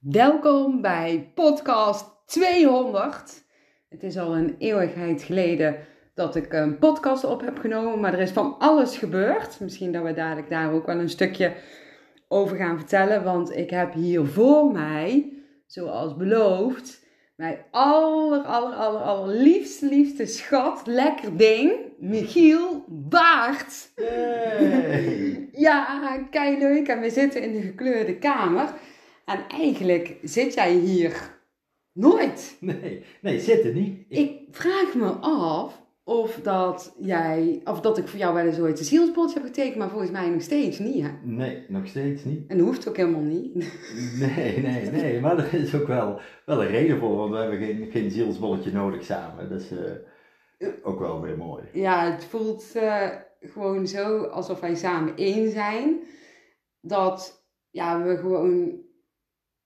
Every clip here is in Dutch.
Welkom bij podcast 200. Het is al een eeuwigheid geleden dat ik een podcast op heb genomen, maar er is van alles gebeurd. Misschien dat we dadelijk daar ook wel een stukje over gaan vertellen, want ik heb hier voor mij, zoals beloofd, mijn aller, aller, aller, allerliefste, liefste schat, lekker ding, Michiel Baart. Hey. Ja, kei leuk. En we zitten in de gekleurde kamer. En eigenlijk zit jij hier nooit. Nee, nee, zitten niet. Ik, Ik vraag me af of dat jij, of dat ik voor jou wel eens ooit een zielsbondje heb getekend, maar volgens mij nog steeds niet. Hè? nee, nog steeds niet. En dat hoeft ook helemaal niet. Nee, nee, nee. Maar er is ook wel, wel een reden voor, want we hebben geen, geen zielsbolletje nodig samen. Dat is eh, ook wel weer mooi. Ja, het voelt eh, gewoon zo alsof wij samen één zijn. Dat ja, we gewoon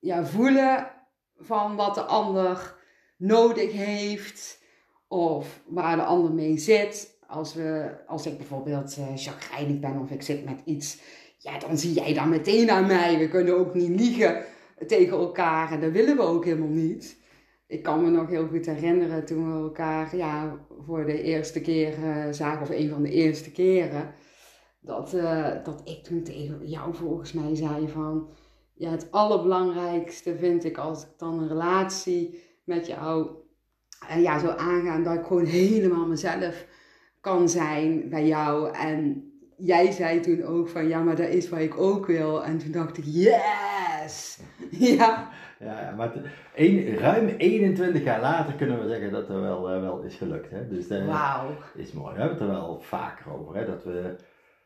ja, voelen van wat de ander nodig heeft. Of waar de ander mee zit. Als, we, als ik bijvoorbeeld uh, chagrijnig ben of ik zit met iets. Ja, dan zie jij dat meteen aan mij. We kunnen ook niet liegen tegen elkaar. En dat willen we ook helemaal niet. Ik kan me nog heel goed herinneren toen we elkaar ja, voor de eerste keer uh, zagen, of een van de eerste keren, dat, uh, dat ik toen tegen jou volgens mij zei van, ja, het allerbelangrijkste vind ik als ik dan een relatie met jou uh, ja, zou aangaan, dat ik gewoon helemaal mezelf kan zijn bij jou. En jij zei toen ook van, ja, maar dat is wat ik ook wil. En toen dacht ik, yes! ja. Ja, maar een, ruim 21 jaar later kunnen we zeggen dat er wel, eh, wel is gelukt. Hè? Dus dat Wauw. is mooi. We hebben het er wel vaker over. Hè? Dat we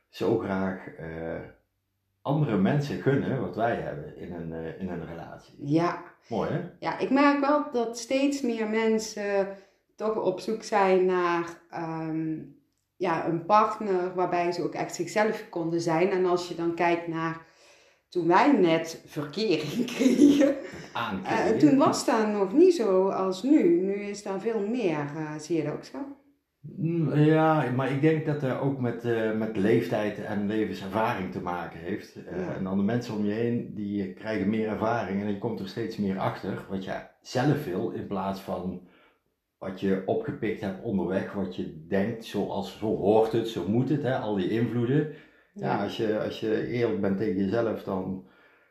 zo graag eh, andere mensen gunnen wat wij hebben in een, eh, in een relatie. Ja. Mooi hè? Ja, ik merk wel dat steeds meer mensen toch op zoek zijn naar ehm, ja, een partner waarbij ze ook echt zichzelf konden zijn. En als je dan kijkt naar toen wij net verkering kregen, eh, Aankleden. toen was dat nog niet zo als nu. Nu is daar veel meer. eh, zie je dat ook zo? Mm, Ja, maar ik denk dat dat ook met, eh, met leeftijd en levenservaring te maken heeft. Eh, Ja. En dan de mensen om je heen, die krijgen meer ervaring en je komt er steeds meer achter wat je zelf wil, in plaats van wat je opgepikt hebt onderweg, wat je denkt, zoals, zo hoort het, zo moet het, hè, al die invloeden. Ja, als je, als je eerlijk bent tegen jezelf, dan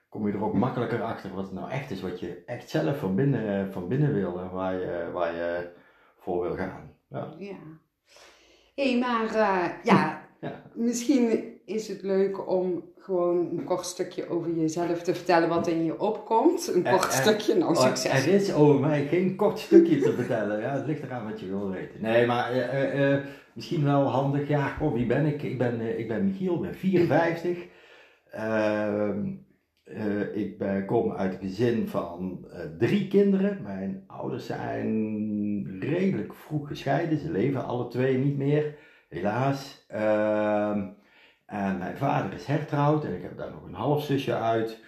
kom je er ook makkelijker achter wat het nou echt is, wat je echt zelf van binnen, van binnen wil en waar je, waar je voor wil gaan. Ja. Ja. Hé, hey, maar eh, ja, Ja. misschien is het leuk om gewoon een kort stukje over jezelf te vertellen wat in je opkomt. Een Eh, kort eh, stukje, nou Oh, succes. er is over mij geen kort stukje te vertellen. Ja, het ligt eraan wat je wil weten. Nee, maar misschien wel handig. Ja, goh, wie ben ik? Ik ben, eh, ik ben Michiel, ik ben 54. Eh, ik ben, kom uit een gezin van eh, drie kinderen. Mijn ouders zijn redelijk vroeg gescheiden. Ze leven alle twee niet meer, helaas. Ehm, en mijn vader is hertrouwd en ik heb daar nog een halfzusje uit.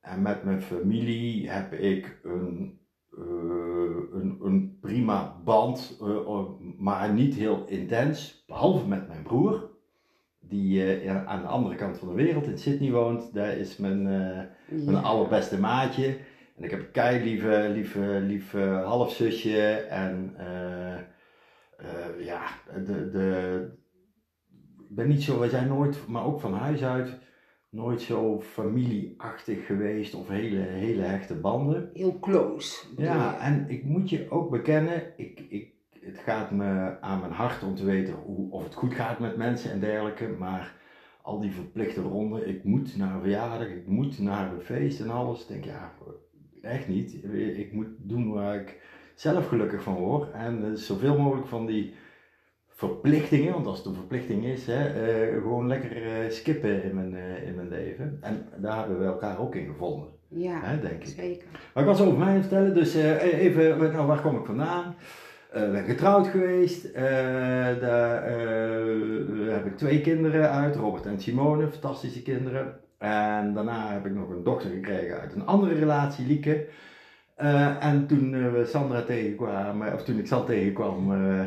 En met mijn familie heb ik een, eh, een, een prima band, maar niet heel intens. Behalve met mijn broer, die eh, ja, aan de andere kant van de wereld in Sydney woont. Daar is mijn, eh, mijn Ja. allerbeste maatje. En ik heb een kei lieve, lieve, lieve halfzusje. En eh, ja, de, de, ik ben niet zo, wij zijn nooit, maar ook van huis uit, nooit zo familieachtig geweest of hele, hele hechte banden. Heel close. Ja, en ik moet je ook bekennen, ik, ik, het gaat me aan mijn hart om te weten hoe, of het goed gaat met mensen en dergelijke, maar al die verplichte ronden, ik moet naar een verjaardag, ik moet naar een feest en alles, ik denk ja, echt niet. Ik moet doen waar ik zelf gelukkig van word en eh, zoveel mogelijk van die verplichtingen, want als het een verplichting is, hè, eh, gewoon lekker eh, skippen in mijn, in mijn leven. En daar hebben we elkaar ook in gevonden, Ja, hè, denk ik. zeker. Maar ik was over mij aan het vertellen, dus even, nou, waar kom ik vandaan? Eh, ben getrouwd geweest, eh, daar eh, heb ik twee kinderen uit, Robert en Simone, fantastische kinderen. En daarna heb ik nog een dochter gekregen uit een andere relatie, Lieke. Eh, en toen eh, we Sandra tegenkwamen, of toen ik Sandra tegenkwam, eh,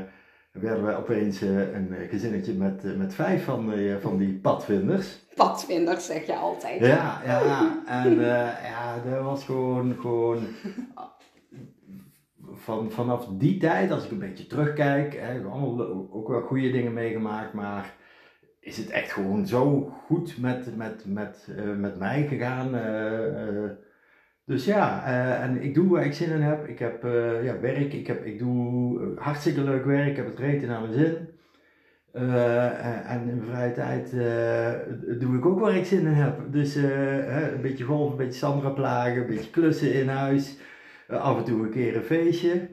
werden we opeens eh, een eh, gezinnetje met, eh, met vijf van, die, eh, van die padvinders. Padvinders zeg je altijd. Ja, ja, en eh, ja, dat was gewoon, gewoon van, vanaf die tijd, als ik een beetje terugkijk, hè, ik heb ook wel goede dingen meegemaakt, maar is het echt gewoon zo goed met, met, met, eh, met mij gegaan. eh, eh. dus ja, en ik doe waar ik zin in heb. Ik heb ja, werk, ik, heb, ik doe hartstikke leuk werk, ik heb het reten naar mijn zin. En in vrije tijd doe ik ook waar ik zin in heb. Dus een beetje golf, een beetje Sandra plagen, een beetje klussen in huis. Eh, af en toe een keer een feestje.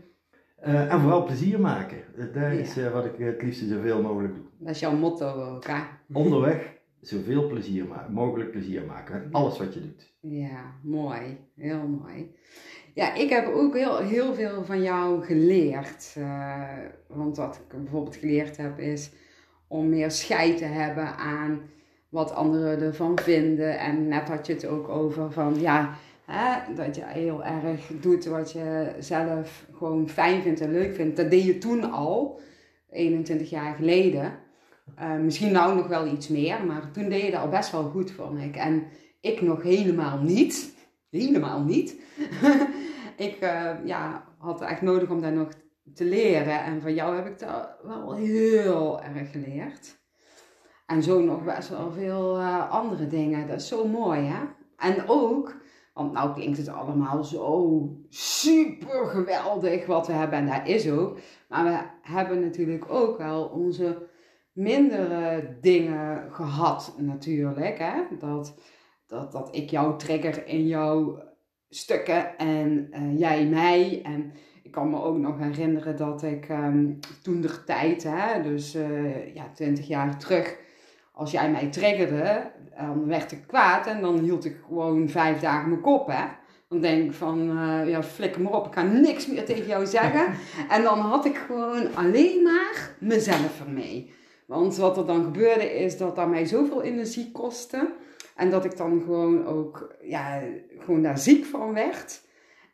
Eh, en vooral plezier maken. Eh, Dat is wat ik het liefste zoveel mogelijk doe. Dat is jouw motto ook, hè? Onderweg zoveel plezier maken, mogelijk plezier maken. Met alles wat je doet. Ja, mooi. Heel mooi. Ja, ik heb ook heel, heel veel van jou geleerd. Want wat ik bijvoorbeeld geleerd heb is om meer scheid te hebben aan wat anderen ervan vinden. En net had je het ook over van ja, hè, dat je heel erg doet wat je zelf gewoon fijn vindt en leuk vindt. Dat deed je toen al, 21 jaar geleden. Eh, misschien nou nog wel iets meer, maar toen deed je dat al best wel goed, vond ik. En ik nog helemaal niet. Helemaal niet. ik eh, ja, had echt nodig om dat nog te leren. En van jou heb ik dat wel heel erg geleerd. En zo nog best wel veel eh, andere dingen. Dat is zo mooi, hè? En ook, want nou klinkt het allemaal zo super geweldig wat we hebben. En dat is ook. Maar we hebben natuurlijk ook wel onze mindere dingen gehad natuurlijk. Hè? Dat, dat, dat ik jou trigger in jouw stukken en eh, jij mij. En ik kan me ook nog herinneren dat ik ehm, toen de tijd, hè, dus eh, ja, 20 jaar terug, als jij mij triggerde, dan werd ik kwaad en dan hield ik gewoon vijf dagen mijn kop. Hè? Dan denk ik van, eh, ja, flikker maar op, ik kan niks meer tegen jou zeggen. en dan had ik gewoon alleen maar mezelf ermee. Want wat er dan gebeurde is dat dat mij zoveel energie kostte. En dat ik dan gewoon ook, ja, gewoon daar ziek van werd.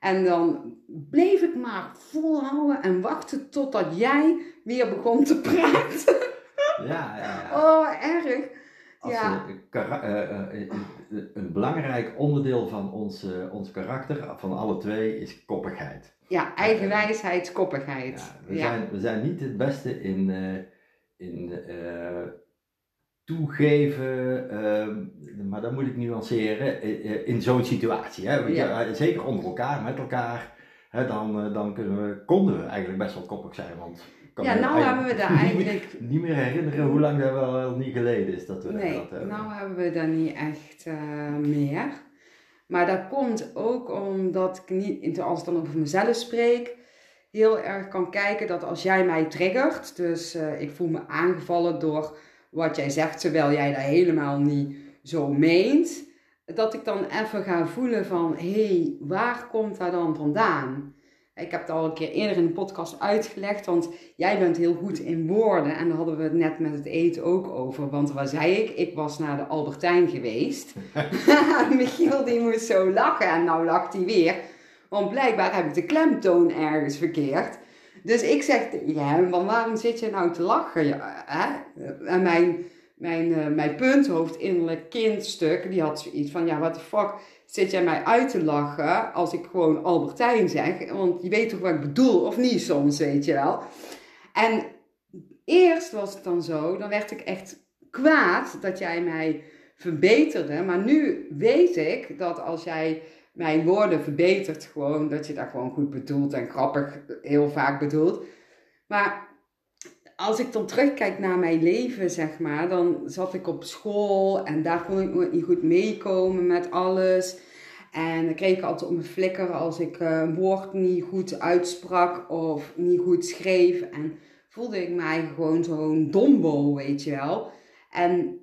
En dan bleef ik maar volhouden en wachten totdat jij weer begon te praten. Ja. Oh, erg. Als Ja. een, eh, eh, eh, een belangrijk onderdeel van ons, ons karakter, van alle twee, is koppigheid. Ja, eigenwijsheid, koppigheid. Ja, we, Ja. Zijn, we zijn niet het beste in, in toegeven, ehm, maar dat moet ik nuanceren, in zo'n situatie. Hè? Want Ja. ja, zeker onder elkaar, met elkaar, hè, dan, dan kunnen we, konden we eigenlijk best wel koppig zijn. Want kan Ja, nou hebben we daar niet meer- eigenlijk... Niet meer herinneren hoe lang dat wel niet geleden is dat we dat Nee, hebben. nou hebben we dat niet echt eh, meer. Maar dat komt ook omdat ik niet, als ik dan over mezelf spreek, heel erg kan kijken dat als jij mij triggert, dus eh, ik voel me aangevallen door wat jij zegt, terwijl jij dat helemaal niet zo meent, dat ik dan even ga voelen van, hé, hey, waar komt dat dan vandaan? Ik heb het al een keer eerder in de podcast uitgelegd, want jij bent heel goed in woorden. En daar hadden we het net met het eten ook over. Want wat zei ik? Ik was naar de Albertijn geweest. Michiel die moest zo lachen en nou lacht hij weer. Want blijkbaar heb ik de klemtoon ergens verkeerd. Dus ik zeg tegen hem, van waarom zit je nou te lachen? Ja, hè? En mijn, mijn, eh, mijn punthoofd innerlijk kindstuk, die had zoiets van, ja, what the fuck zit jij mij uit te lachen als ik gewoon Albertijn zeg? Want je weet toch wat ik bedoel, of niet soms, weet je wel. En eerst was het dan zo, dan werd ik echt kwaad dat jij mij verbeterde. Maar nu weet ik dat als jij mijn woorden verbetert, gewoon dat je dat gewoon goed bedoelt en grappig heel vaak bedoelt. Maar als ik dan terugkijk naar mijn leven, zeg maar, dan zat ik op school en daar kon ik niet goed meekomen met alles. En dan kreeg ik altijd op mijn flikker als ik een woord niet goed uitsprak of niet goed schreef. En voelde ik mij gewoon zo'n dombo, weet je wel. En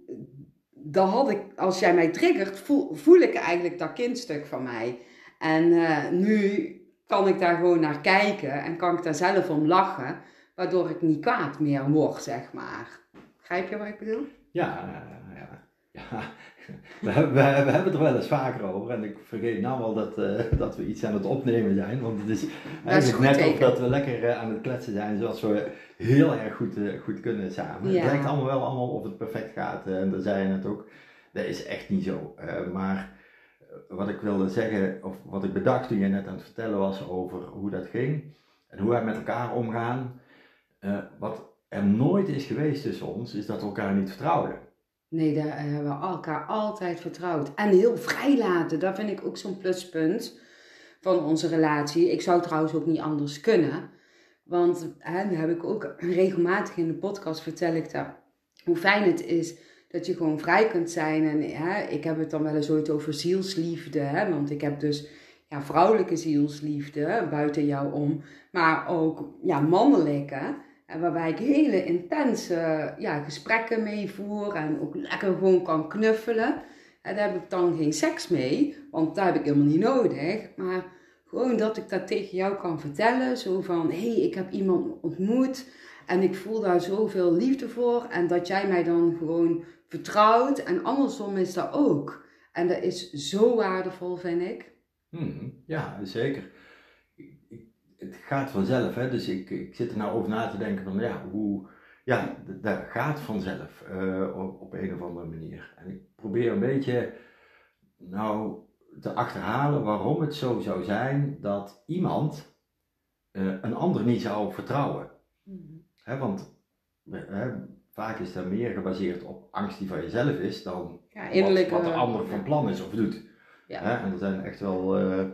dan had ik, als jij mij triggert, voel, voel ik eigenlijk dat kindstuk van mij. En eh, nu kan ik daar gewoon naar kijken en kan ik daar zelf om lachen, waardoor ik niet kwaad meer word, zeg maar. Begrijp je wat ik bedoel? Ja, ja, ja. we, we, we, hebben het er wel eens vaker over en ik vergeet nou wel dat, uh, dat we iets aan het opnemen zijn. Want het is eigenlijk net ook dat we lekker uh, aan het kletsen zijn zoals we heel erg goed, uh, goed kunnen samen. Ja. Het lijkt allemaal wel allemaal of het perfect gaat en daar zei je het ook. Dat is echt niet zo. maar wat ik wilde zeggen, of wat ik bedacht toen je net aan het vertellen was over hoe dat ging en hoe wij met elkaar omgaan. Wat er nooit is geweest tussen ons, is dat we elkaar niet vertrouwden. Nee, daar hebben we elkaar altijd vertrouwd. En heel vrij laten, dat vind ik ook zo'n pluspunt van onze relatie. Ik zou trouwens ook niet anders kunnen. Want hè, heb ik ook regelmatig in de podcast vertel ik dat. Hoe fijn het is dat je gewoon vrij kunt zijn. En hè, ik heb het dan wel eens ooit over zielsliefde. Hè, want ik heb dus ja, vrouwelijke zielsliefde buiten jou om. Maar ook ja, mannelijke. En waarbij ik hele intense ja, gesprekken mee voer en ook lekker gewoon kan knuffelen. En daar heb ik dan geen seks mee, want daar heb ik helemaal niet nodig. Maar gewoon dat ik dat tegen jou kan vertellen. Zo van, hé, hey, ik heb iemand ontmoet en ik voel daar zoveel liefde voor. En dat jij mij dan gewoon vertrouwt. En andersom is dat ook. En dat is zo waardevol, vind ik. Hmm, ja, zeker het gaat vanzelf. Hè? Dus ik, ik zit er nou over na te denken van ja, hoe, ja, dat gaat vanzelf uh, op, op een of andere manier. En ik probeer een beetje nou te achterhalen waarom het zo zou zijn dat iemand uh, een ander niet zou vertrouwen. Mm want vaak is dat meer gebaseerd op angst die van jezelf is dan ja, wat, wat, de ander van plan is of doet. Ja. En er zijn echt wel uh,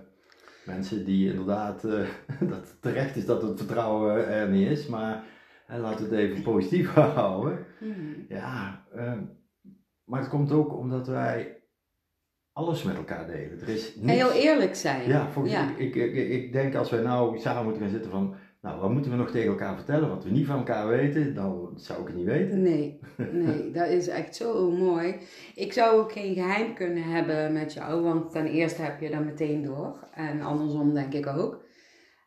mensen die inderdaad, uh, dat terecht is dat het vertrouwen er niet is, maar uh, laten we het even positief houden. Hmm. Ja, uh, maar het komt ook omdat wij alles met elkaar delen. Er is niks... Heel eerlijk zijn. Ja, volgens ja. Ik, ik, ik, denk als wij nou samen moeten gaan zitten van nou, wat moeten we nog tegen elkaar vertellen? Wat we niet van elkaar weten, dan zou ik het niet weten. Nee, nee, dat is echt zo mooi. Ik zou ook geen geheim kunnen hebben met jou, want ten eerste heb je dat meteen door. En andersom denk ik ook.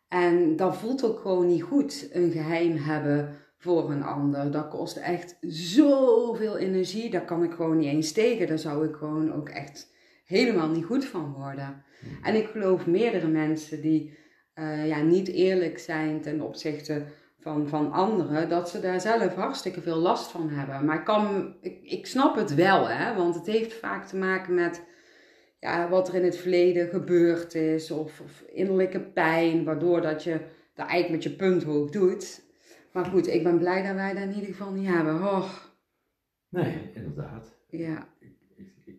En dat voelt ook gewoon niet goed, een geheim hebben voor een ander. Dat kost echt zoveel energie, daar kan ik gewoon niet eens tegen. Daar zou ik gewoon ook echt helemaal niet goed van worden. Hmm. En ik geloof meerdere mensen die uh, ja, niet eerlijk zijn ten opzichte van, van anderen, dat ze daar zelf hartstikke veel last van hebben. Maar ik, kan, ik, ik snap het wel, hè, want het heeft vaak te maken met ja, wat er in het verleden gebeurd is, of, of innerlijke pijn, waardoor dat je daar eigenlijk met je punt hoog doet. Maar goed, ik ben blij dat wij dat in ieder geval niet hebben. Oh. Nee, inderdaad. Ja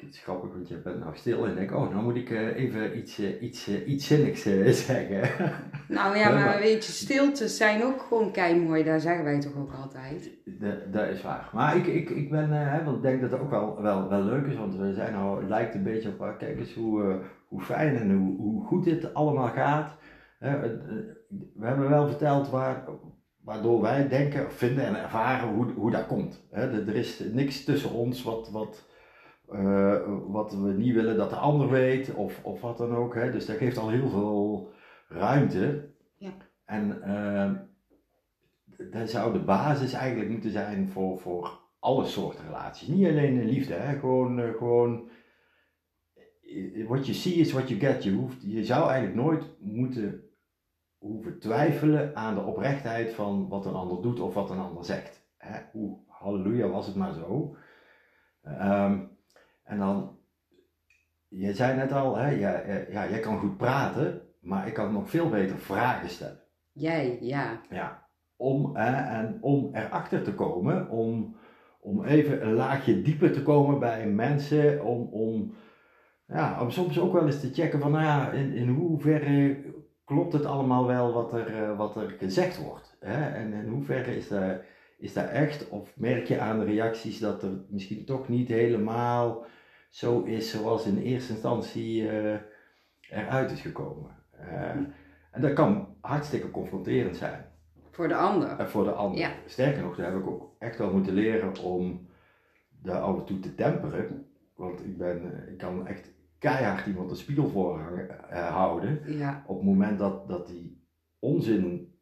het is grappig, want je bent nou stil en denk, oh, nou moet ik uh, even iets, iets, iets zinnigs zeggen. Nou ja, maar weet je, stiltes zijn ook gewoon kei mooi, daar zeggen wij toch ook altijd. Dat is waar. Maar ik, ik, ik ben, hè, want ik denk dat het ook wel, wel, wel leuk is, want we zijn nou, het lijkt een beetje op, kijk eens hoe, hoe fijn en hoe, hoe goed dit allemaal gaat. we hebben wel verteld waar, waardoor wij denken, vinden en ervaren hoe, hoe dat komt. Er is niks tussen ons wat, wat, uh, wat we niet willen dat de ander weet of, of wat dan ook. Hè. Dus dat geeft al heel veel ruimte. Ja. En uh, dat zou de basis eigenlijk moeten zijn voor, voor alle soorten relaties. Niet alleen in liefde, hè. Gewoon, uh, gewoon what you see is what you get. Je, hoeft, je zou eigenlijk nooit moeten hoeven twijfelen aan de oprechtheid van wat een ander doet of wat een ander zegt. Hè? Hoe, halleluja was het maar zo. Um, en dan, je zei net al, hè, ja, ja, jij kan goed praten, maar ik kan nog veel beter vragen stellen. Jij, ja. Ja, om, hè, en om erachter te komen, om, om even een laagje dieper te komen bij mensen, om, om, ja, om soms ook wel eens te checken van, nou ja, in, in hoeverre klopt het allemaal wel wat er, eh, wat er gezegd wordt. Hè? En in hoeverre is dat, is dat echt, of merk je aan de reacties dat er misschien toch niet helemaal zo is zoals in eerste instantie uh, eruit is gekomen. Uh, en dat kan hartstikke confronterend zijn. Voor de ander. Uh, voor de ander. Ja. Sterker nog, daar heb ik ook echt wel moeten leren om daar af en toe te temperen. Want ik, ben, ik kan echt keihard iemand de spiegel voor houden. Ja. Op het moment dat, dat die onzin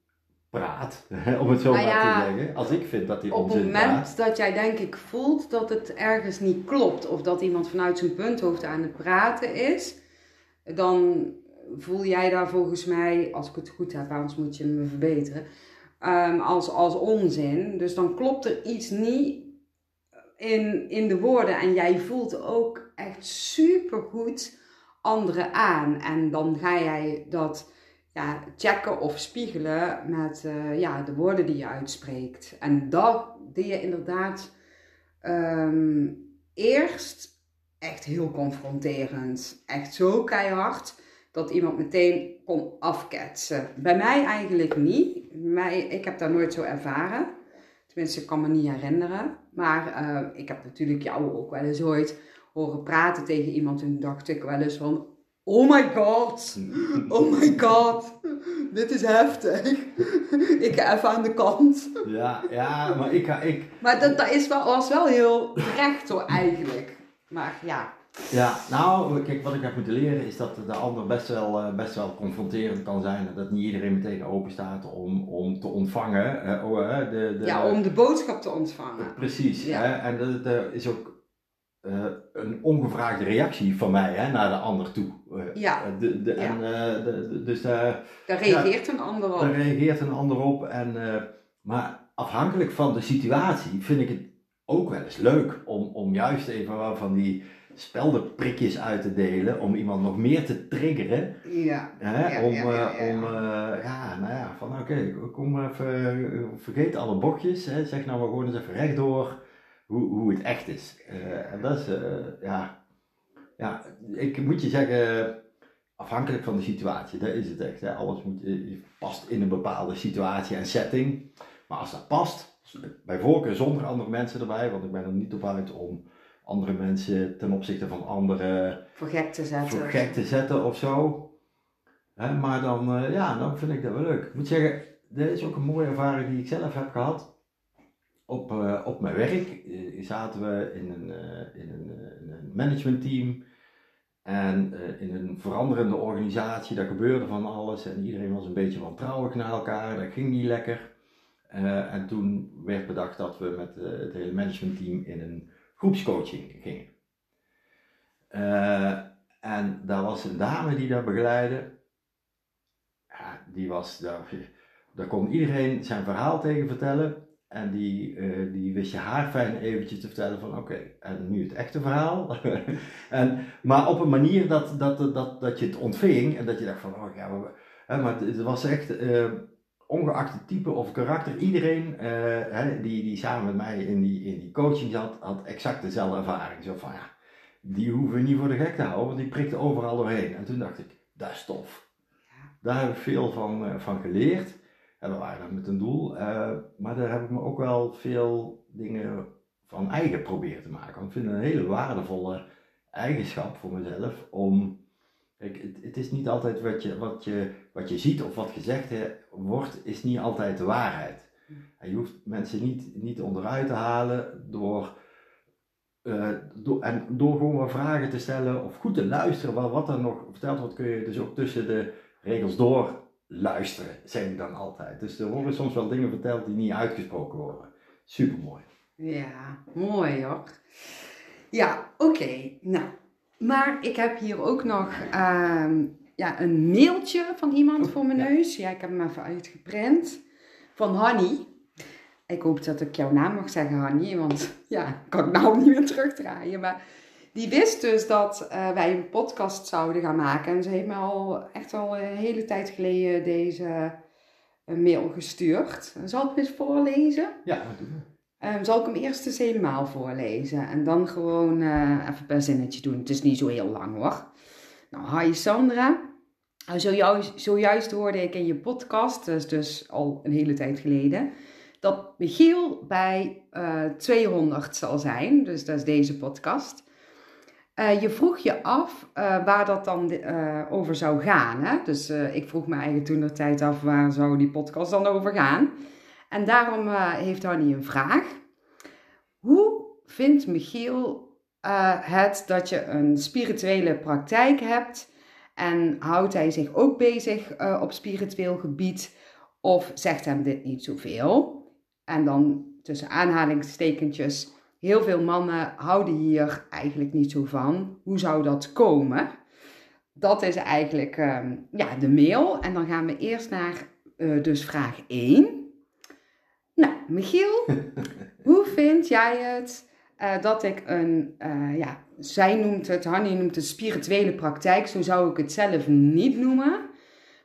praat, om het zo Nou maar ja, te zeggen. Als ik vind dat hij Op het onzin moment praat. dat jij denk ik voelt dat het ergens niet klopt of dat iemand vanuit zijn punthoofd aan het praten is, dan voel jij daar volgens mij, als ik het goed heb, anders moet je me verbeteren, ehm, als, als onzin. Dus dan klopt er iets niet in, in de woorden en jij voelt ook echt supergoed anderen aan. En dan ga jij dat ja, checken of spiegelen met eh, ja, de woorden die je uitspreekt. En dat die je inderdaad ehm, eerst echt heel confronterend. Echt zo keihard dat iemand meteen kon afketsen. Bij mij eigenlijk niet. Mij, ik heb dat nooit zo ervaren. Tenminste, ik kan me niet herinneren. Maar eh, ik heb natuurlijk jou ook wel eens ooit horen praten tegen iemand. En dacht ik wel eens van... Oh my god! Oh my god! Dit is heftig. ik ga even aan de kant. Ja, ja, maar ik, ga- ik, Maar dat, dat is wel, was wel heel terecht hoor, eigenlijk. Maar ja. Ja, nou, kijk, wat ik heb moeten leren is dat de ander best wel, eh, best wel confronterend kan zijn. Dat niet iedereen meteen open staat om, om te ontvangen. eh, oh, eh, de, de, ja, om de boodschap te ontvangen. Precies, Ja. en dat, dat is ook eh, een ongevraagde reactie van mij hè, naar de ander toe. Eh, Ja. eh, de, de, en, de, dus daar Daar reageert een ander op. daar reageert een ander op. En, maar afhankelijk van de situatie vind ik het ook wel eens leuk om, om juist even van die speldenprikjes uit te delen. Om iemand nog meer te triggeren. Ja. Hè, Ja, om, ja, om ja, nou ja, van oké, kom even, vergeet alle bochtjes, hè, zeg nou maar gewoon eens even rechtdoor hoe, hoe het echt is. Eh, en dat is, eh, ja, ja, ik moet je zeggen, afhankelijk van de situatie, dat is het echt. Hè. Alles moet, eh, past in een bepaalde situatie en setting. Maar als dat past, bij voorkeur zonder andere mensen erbij, want ik ben er niet op uit om andere mensen ten opzichte van anderen Voor gek te zetten. voor gek te zetten of zo. Hè, maar dan, ja, dan vind ik dat wel leuk. Ik moet zeggen, dit is ook een mooie ervaring die ik zelf heb gehad. Op, eh, op mijn werk eh, zaten we in een, eh, in een, een managementteam. En in een veranderende organisatie, daar gebeurde van alles. En iedereen was een beetje wantrouwig naar elkaar. Dat ging niet lekker. En toen werd bedacht dat we met het hele managementteam in een groepscoaching gingen. En daar was een dame die dat begeleidde. Ja, die was, daar, daar kon iedereen zijn verhaal tegen vertellen. En die, eh, die wist je haar fijn eventjes te vertellen van oké, en nu het echte verhaal. en, maar op een manier dat, dat, dat, dat je het ontving en dat je dacht van oh ja, maar, hè, maar het, was echt eh, ongeacht het type of karakter. Iedereen eh, hè, die, die samen met mij in die, in die coaching zat, had exact dezelfde ervaring. Zo van ja, die hoeven we niet voor de gek te houden, want die prikte overal doorheen. En toen dacht ik, dat is tof. Daar heb ik veel van, van geleerd. En we waren dan met een doel. eh, maar daar heb ik me ook wel veel dingen van eigen proberen te maken. Want ik vind het een hele waardevolle eigenschap voor mezelf om. Kijk, het, het is niet altijd wat je, wat, je, wat je ziet of wat gezegd wordt, is niet altijd de waarheid. En je hoeft mensen niet, niet onderuit te halen door, eh, door, en door gewoon wat vragen te stellen of goed te luisteren. Wat, wat er nog verteld wordt, kun je dus ook tussen de regels door luisteren, zeg ik dan altijd. Dus er worden soms wel dingen verteld die niet uitgesproken worden. Supermooi. Ja, mooi hoor. Ja, oké. Nou, maar ik heb hier ook nog ehm, ja, een mailtje van iemand voor mijn ja. neus. Ja, ik heb hem even uitgeprint. Van Hanny. Ik hoop dat ik jouw naam mag zeggen, Hanny. Want ja, kan ik nou niet meer terugdraaien. Maar die wist dus dat eh, wij een podcast zouden gaan maken. En ze heeft me al echt al een hele tijd geleden deze eh, mail gestuurd. Zal ik hem eens voorlezen? Ja, dat doen we. Ehm, zal ik hem eerst eens helemaal voorlezen en dan gewoon eh, even per zinnetje doen. Het is niet zo heel lang hoor. Nou, hi Sandra. Nou, zojuist, zojuist hoorde ik in je podcast, dat is dus al een hele tijd geleden, dat Michiel bij eh 200 zal zijn. Dus dat is deze podcast. Eh, je vroeg je af eh, waar dat dan eh, over zou gaan. Hè? Dus ik vroeg me eigenlijk toen de tijd af waar zou die podcast dan over gaan. En daarom heeft Hanny een vraag. Hoe vindt Michiel het dat je een spirituele praktijk hebt? En houdt hij zich ook bezig op spiritueel gebied? Of zegt hem dit niet zoveel? En dan tussen aanhalingstekentjes, heel veel mannen houden hier eigenlijk niet zo van. Hoe zou dat komen? Dat is eigenlijk ehm, ja, de mail. En dan gaan we eerst naar uh, dus vraag 1. Nou, Michiel, hoe vind jij het uh, dat ik een, uh, ja, zij noemt het, Hanny noemt het spirituele praktijk, zo zou ik het zelf niet noemen.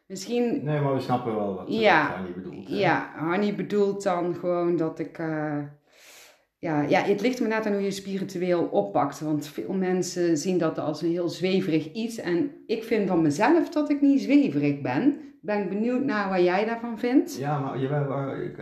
Misschien... Nee, maar we snappen wel wat, ja, Hanny bedoelt. Hè? Ja, Hanny bedoelt dan gewoon dat ik... Ja, ja, het ligt me net aan hoe je spiritueel oppakt. Want veel mensen zien dat als een heel zweverig iets. En ik vind van mezelf dat ik niet zweverig ben ben ik benieuwd naar wat jij daarvan vindt. Ja, maar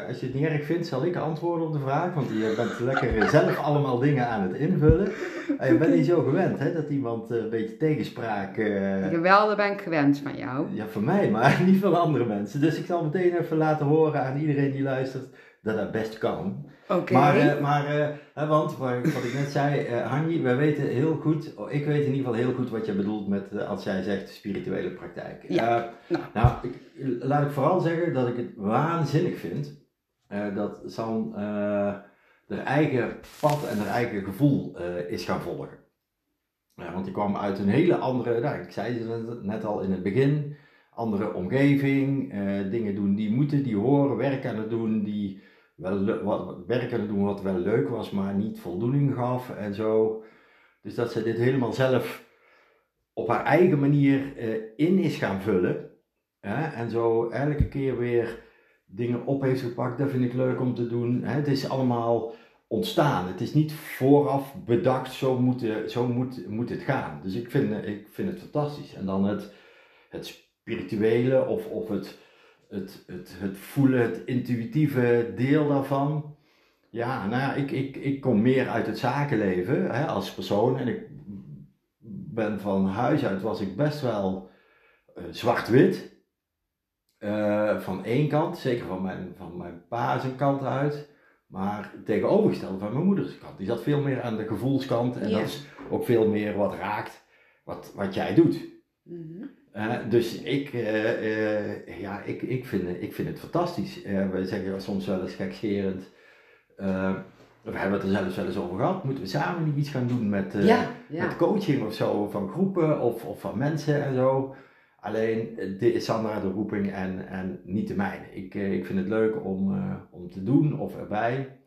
als je het niet erg vindt, zal ik antwoorden op de vraag. Want je bent lekker zelf allemaal dingen aan het invullen. En je bent niet zo gewend hè, dat iemand eh, een beetje tegenspraak... Uh... Jawel, dat ben ik gewend van jou. Ja, van mij, maar niet van andere mensen. Dus ik zal meteen even laten horen aan iedereen die luistert dat dat best kan. Oké. Maar, uh, maar uh, want wat ik net zei, uh, Hanji, wij weten heel goed, ik weet in ieder geval heel goed wat je bedoelt met als jij zegt spirituele praktijk. Ja. nou, nou ik, laat ik vooral zeggen dat ik het waanzinnig vind dat San haar eigen pad en haar eigen gevoel is gaan volgen. want die kwam uit een hele andere, nou, ik zei het net al in het begin, andere omgeving, dingen doen die moeten, die horen, werk aan het doen, die wel wat, werk aan het doen wat wel leuk was, maar niet voldoening gaf en zo. Dus dat ze dit helemaal zelf op haar eigen manier uh, in is gaan vullen. Hè? En zo elke keer weer dingen op heeft gepakt. Dat vind ik leuk om te doen. Hè? Het is allemaal ontstaan. Het is niet vooraf bedacht, zo moet, zo moet, moet het gaan. Dus ik vind, ik vind het fantastisch. En dan het, het spirituele of, of het het, het, het voelen, het intuïtieve deel daarvan. Ja, nou ja, ik, ik, ik kom meer uit het zakenleven hè, als persoon. En ik ben van huis uit was ik best wel uh, zwart-wit. Uh, van één kant, zeker van mijn, van mijn pa zijn kant uit. Maar tegenovergestelde van mijn moeders kant. Die zat veel meer aan de gevoelskant. En dat is ook veel meer wat raakt wat, wat jij doet. Mm -hmm. Uh, dus ik, uh, uh, ja, ik, ik, vind, ik vind het fantastisch. we zeggen soms wel eens gekscherend. we hebben het er zelfs wel eens over gehad. Moeten we samen niet iets gaan doen met, ja, ja. met coaching of zo, van groepen of, of van mensen en zo. Alleen, dit is Sandra de roeping en, en niet de mijne. Ik, ik vind het leuk om, om te doen of erbij.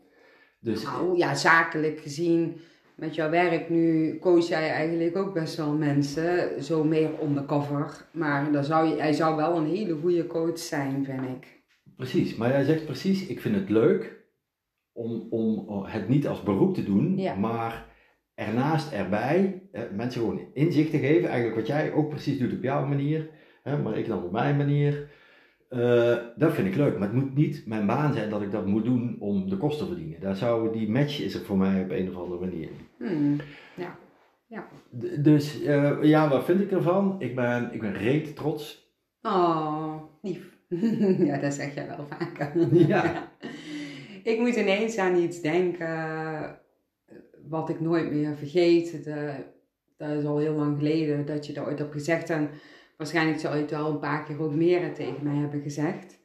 Dus, nou ja, zakelijk gezien met jouw werk nu coach jij eigenlijk ook best wel mensen, zo meer undercover. Maar dan zou je, hij zou wel een hele goede coach zijn, vind ik. Precies, maar jij zegt precies, ik vind het leuk om, om het niet als beroep te doen, maar ernaast erbij mensen gewoon inzicht te geven. Eigenlijk wat jij ook precies doet op jouw manier, hè, maar ik dan op mijn manier. Uh, dat vind ik leuk, maar het moet niet mijn baan zijn dat ik dat moet doen om de kosten te verdienen. Daar zou, die match is er voor mij op een of andere manier. Hmm. Ja. ja. dus uh, ja, wat vind ik ervan? Ik ben, ik ben reet trots. Oh, lief. ja, dat zeg jij wel vaker. ja. ik moet ineens aan iets denken wat ik nooit meer vergeet. De, dat is al heel lang geleden dat je dat ooit hebt gezegd. En Waarschijnlijk zal je het wel een paar keer ook meer tegen mij hebben gezegd.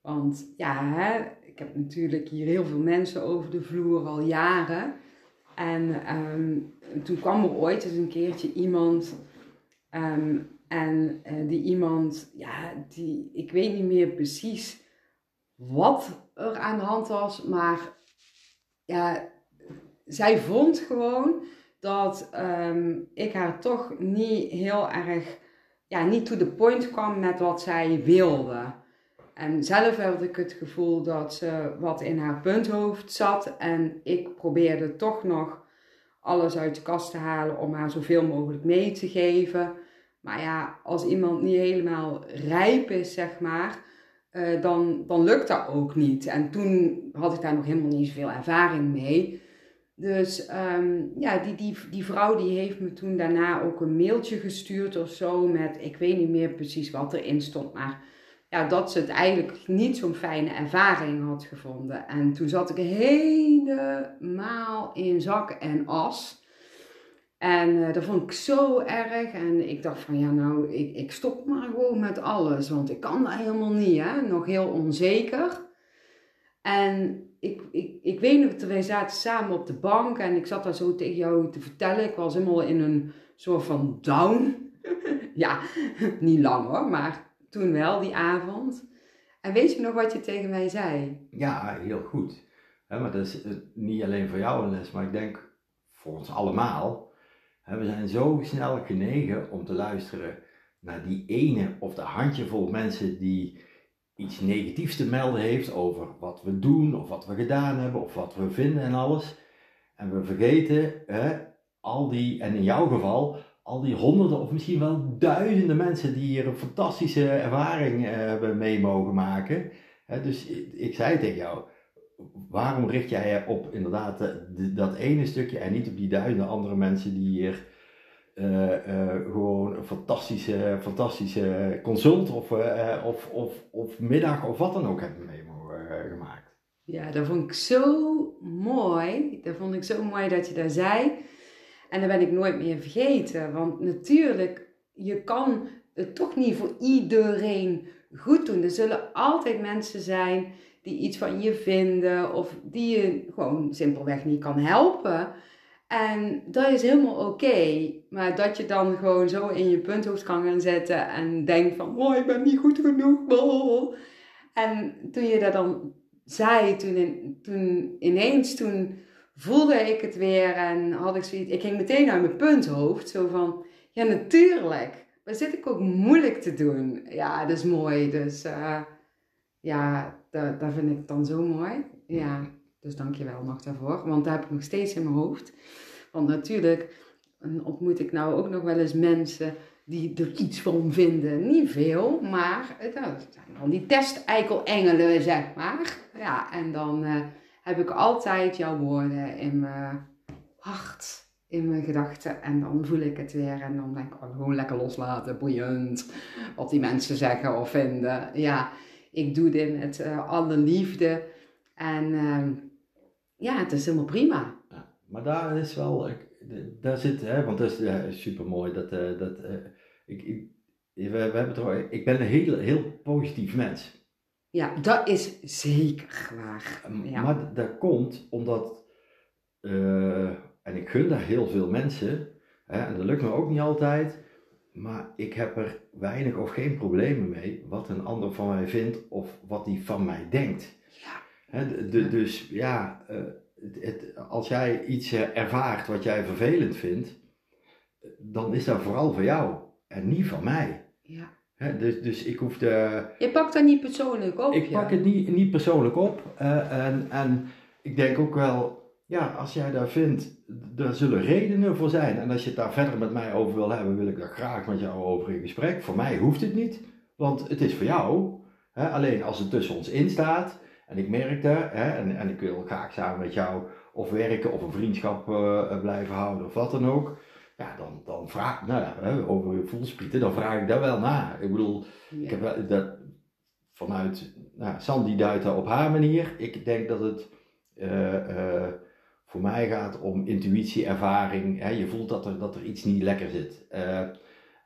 Want ja, ik heb natuurlijk hier heel veel mensen over de vloer al jaren. En ehm, toen kwam er ooit eens een keertje iemand. Ehm, en uh, die iemand, ja, die, ik weet niet meer precies wat er aan de hand was. Maar ja, zij vond gewoon dat um, ik haar toch niet heel erg ja, niet to the point kwam met wat zij wilde. En zelf had ik het gevoel dat ze wat in haar punthoofd zat. En ik probeerde toch nog alles uit de kast te halen om haar zoveel mogelijk mee te geven. Maar ja, als iemand niet helemaal rijp is, zeg maar, uh, dan, dan lukt dat ook niet. En toen had ik daar nog helemaal niet zoveel ervaring mee. Dus um, ja, die, die, die vrouw die heeft me toen daarna ook een mailtje gestuurd of zo met, ik weet niet meer precies wat erin stond, maar ja, dat ze het eigenlijk niet zo'n fijne ervaring had gevonden. En toen zat ik helemaal in zak en as. En eh, dat vond ik zo erg. En ik dacht van ja, nou, ik, ik stop maar gewoon met alles. Want ik kan dat helemaal niet, hè. Nog heel onzeker. En ik, ik, ik weet nog, wij zaten samen op de bank en ik zat daar zo tegen jou te vertellen. Ik was helemaal in een soort van down. ja, niet lang hoor, maar toen wel, die avond. En weet je nog wat je tegen mij zei? Ja, heel goed. maar dat is eh, niet alleen voor jou een les, maar ik denk voor ons allemaal. We zijn zo snel genegen om te luisteren naar die ene of de handjevol mensen die iets negatiefs te melden heeft over wat we doen of wat we gedaan hebben of wat we vinden en alles. En we vergeten hè, al die, en in jouw geval, al die honderden of misschien wel duizenden mensen die hier een fantastische ervaring eh, hebben mee mogen maken. dus ik, zei tegen jou, waarom richt jij je op inderdaad eh, dat ene stukje en niet op die duizenden andere mensen die hier gewoon een fantastische, fantastische consult of, of, of, of middag of wat dan ook hebben mee gemaakt? Ja, dat vond ik zo mooi. Dat vond ik zo mooi dat je dat zei. En dat ben ik nooit meer vergeten. Want natuurlijk, je kan het toch niet voor iedereen goed doen. Er zullen altijd mensen zijn die iets van je vinden of die je gewoon simpelweg niet kan helpen. En dat is helemaal oké. Maar dat je dan gewoon zo in je punthoofd kan gaan zetten en denkt van, oh, ik ben niet goed genoeg. En toen je dat dan zei, toen, toen ineens, toen voelde ik het weer en had ik zoiets, ik ging meteen naar mijn punthoofd, zo van, ja natuurlijk, maar zit ik ook moeilijk te doen. Ja, dat is mooi, dus uh, ja, dat, dat vind ik dan zo mooi. Ja, dus dank je wel nog daarvoor, want daar heb ik nog steeds in mijn hoofd. Want natuurlijk ontmoet ik nou ook nog wel eens mensen die er iets van vinden. Niet veel, maar dat zijn dan die testeikelengelen, zeg maar. Ja, en dan uh, heb ik altijd jouw woorden in mijn hart, in mijn gedachten. En dan voel ik het weer en dan denk ik, oh, gewoon lekker loslaten, boeiend. Wat die mensen zeggen of vinden. Ja, ik doe dit met uh, alle liefde. En uh, ja, het is helemaal prima. Ja, maar daar is wel, daar zit, hè, want dat is ja, super mooi. Dat, uh, dat, ik, ik, we, we hebben het ik ben een heel, heel positief mens. Ja, dat is zeker waar. Ja. Maar dat komt omdat, uh, en ik gun daar heel veel mensen, hè, en dat lukt me ook niet altijd, maar ik heb er weinig of geen problemen mee wat een ander van mij vindt of wat hij van mij denkt. Dus ja, uh, het, als jij iets eh, ervaart wat jij vervelend vindt, dan is dat vooral voor jou en niet van mij. Ja dus, dus ik hoef de... Je pakt dat niet persoonlijk op? Ik pak het niet, niet persoonlijk op. Uh, en, en ik denk ook wel, ja, als jij daar vindt, er zullen redenen voor zijn. En als je het daar verder met mij over wil hebben, wil ik daar graag met jou over in gesprek. Voor mij hoeft het niet, want het is voor jou. Alleen als het tussen ons in staat en ik merk dat, hè, en, en ik wil graag samen met jou of werken of een vriendschap uh, blijven houden of wat dan ook ja, dan, dan vraag ik, nou ja, over voelspieten, dan vraag ik daar wel na. Ik bedoel, ik heb dat vanuit, nou, Sandy duidt dat op haar manier. Ik denk dat het uh, uh, voor mij gaat om intuïtie, ervaring. Hè? Je voelt dat er, dat er iets niet lekker zit.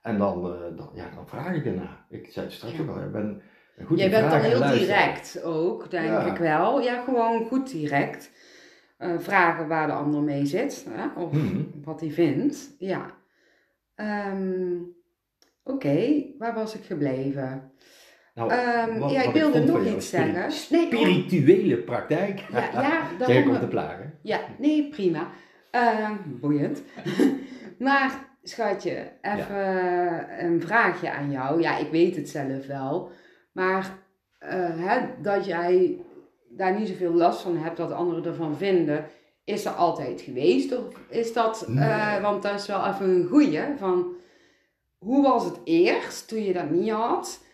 En dan, dan, ja, dan vraag ik erna. Ik zei het straks ook al, ik ben goed Jij bent dan heel direct ook, denk ik wel. Ja, gewoon goed direct. Uh, vragen waar de ander mee zit, hè? of mhm. wat hij vindt. Ja. Um, Oké, waar was ik gebleven? Nou, um, wat, ja, ik wilde nog iets zeggen. Spirituele praktijk. Ja, ja Jij komt te plagen. Ja, nee, prima. Uh, boeiend. maar schatje, even een vraagje aan jou. Ja, ik weet het zelf wel. Maar uh, hè, dat jij daar niet zoveel last van hebt wat anderen ervan vinden, is er altijd geweest? Of is dat, uh, want dat is wel even een goeie, van hoe was het eerst toen je dat niet had?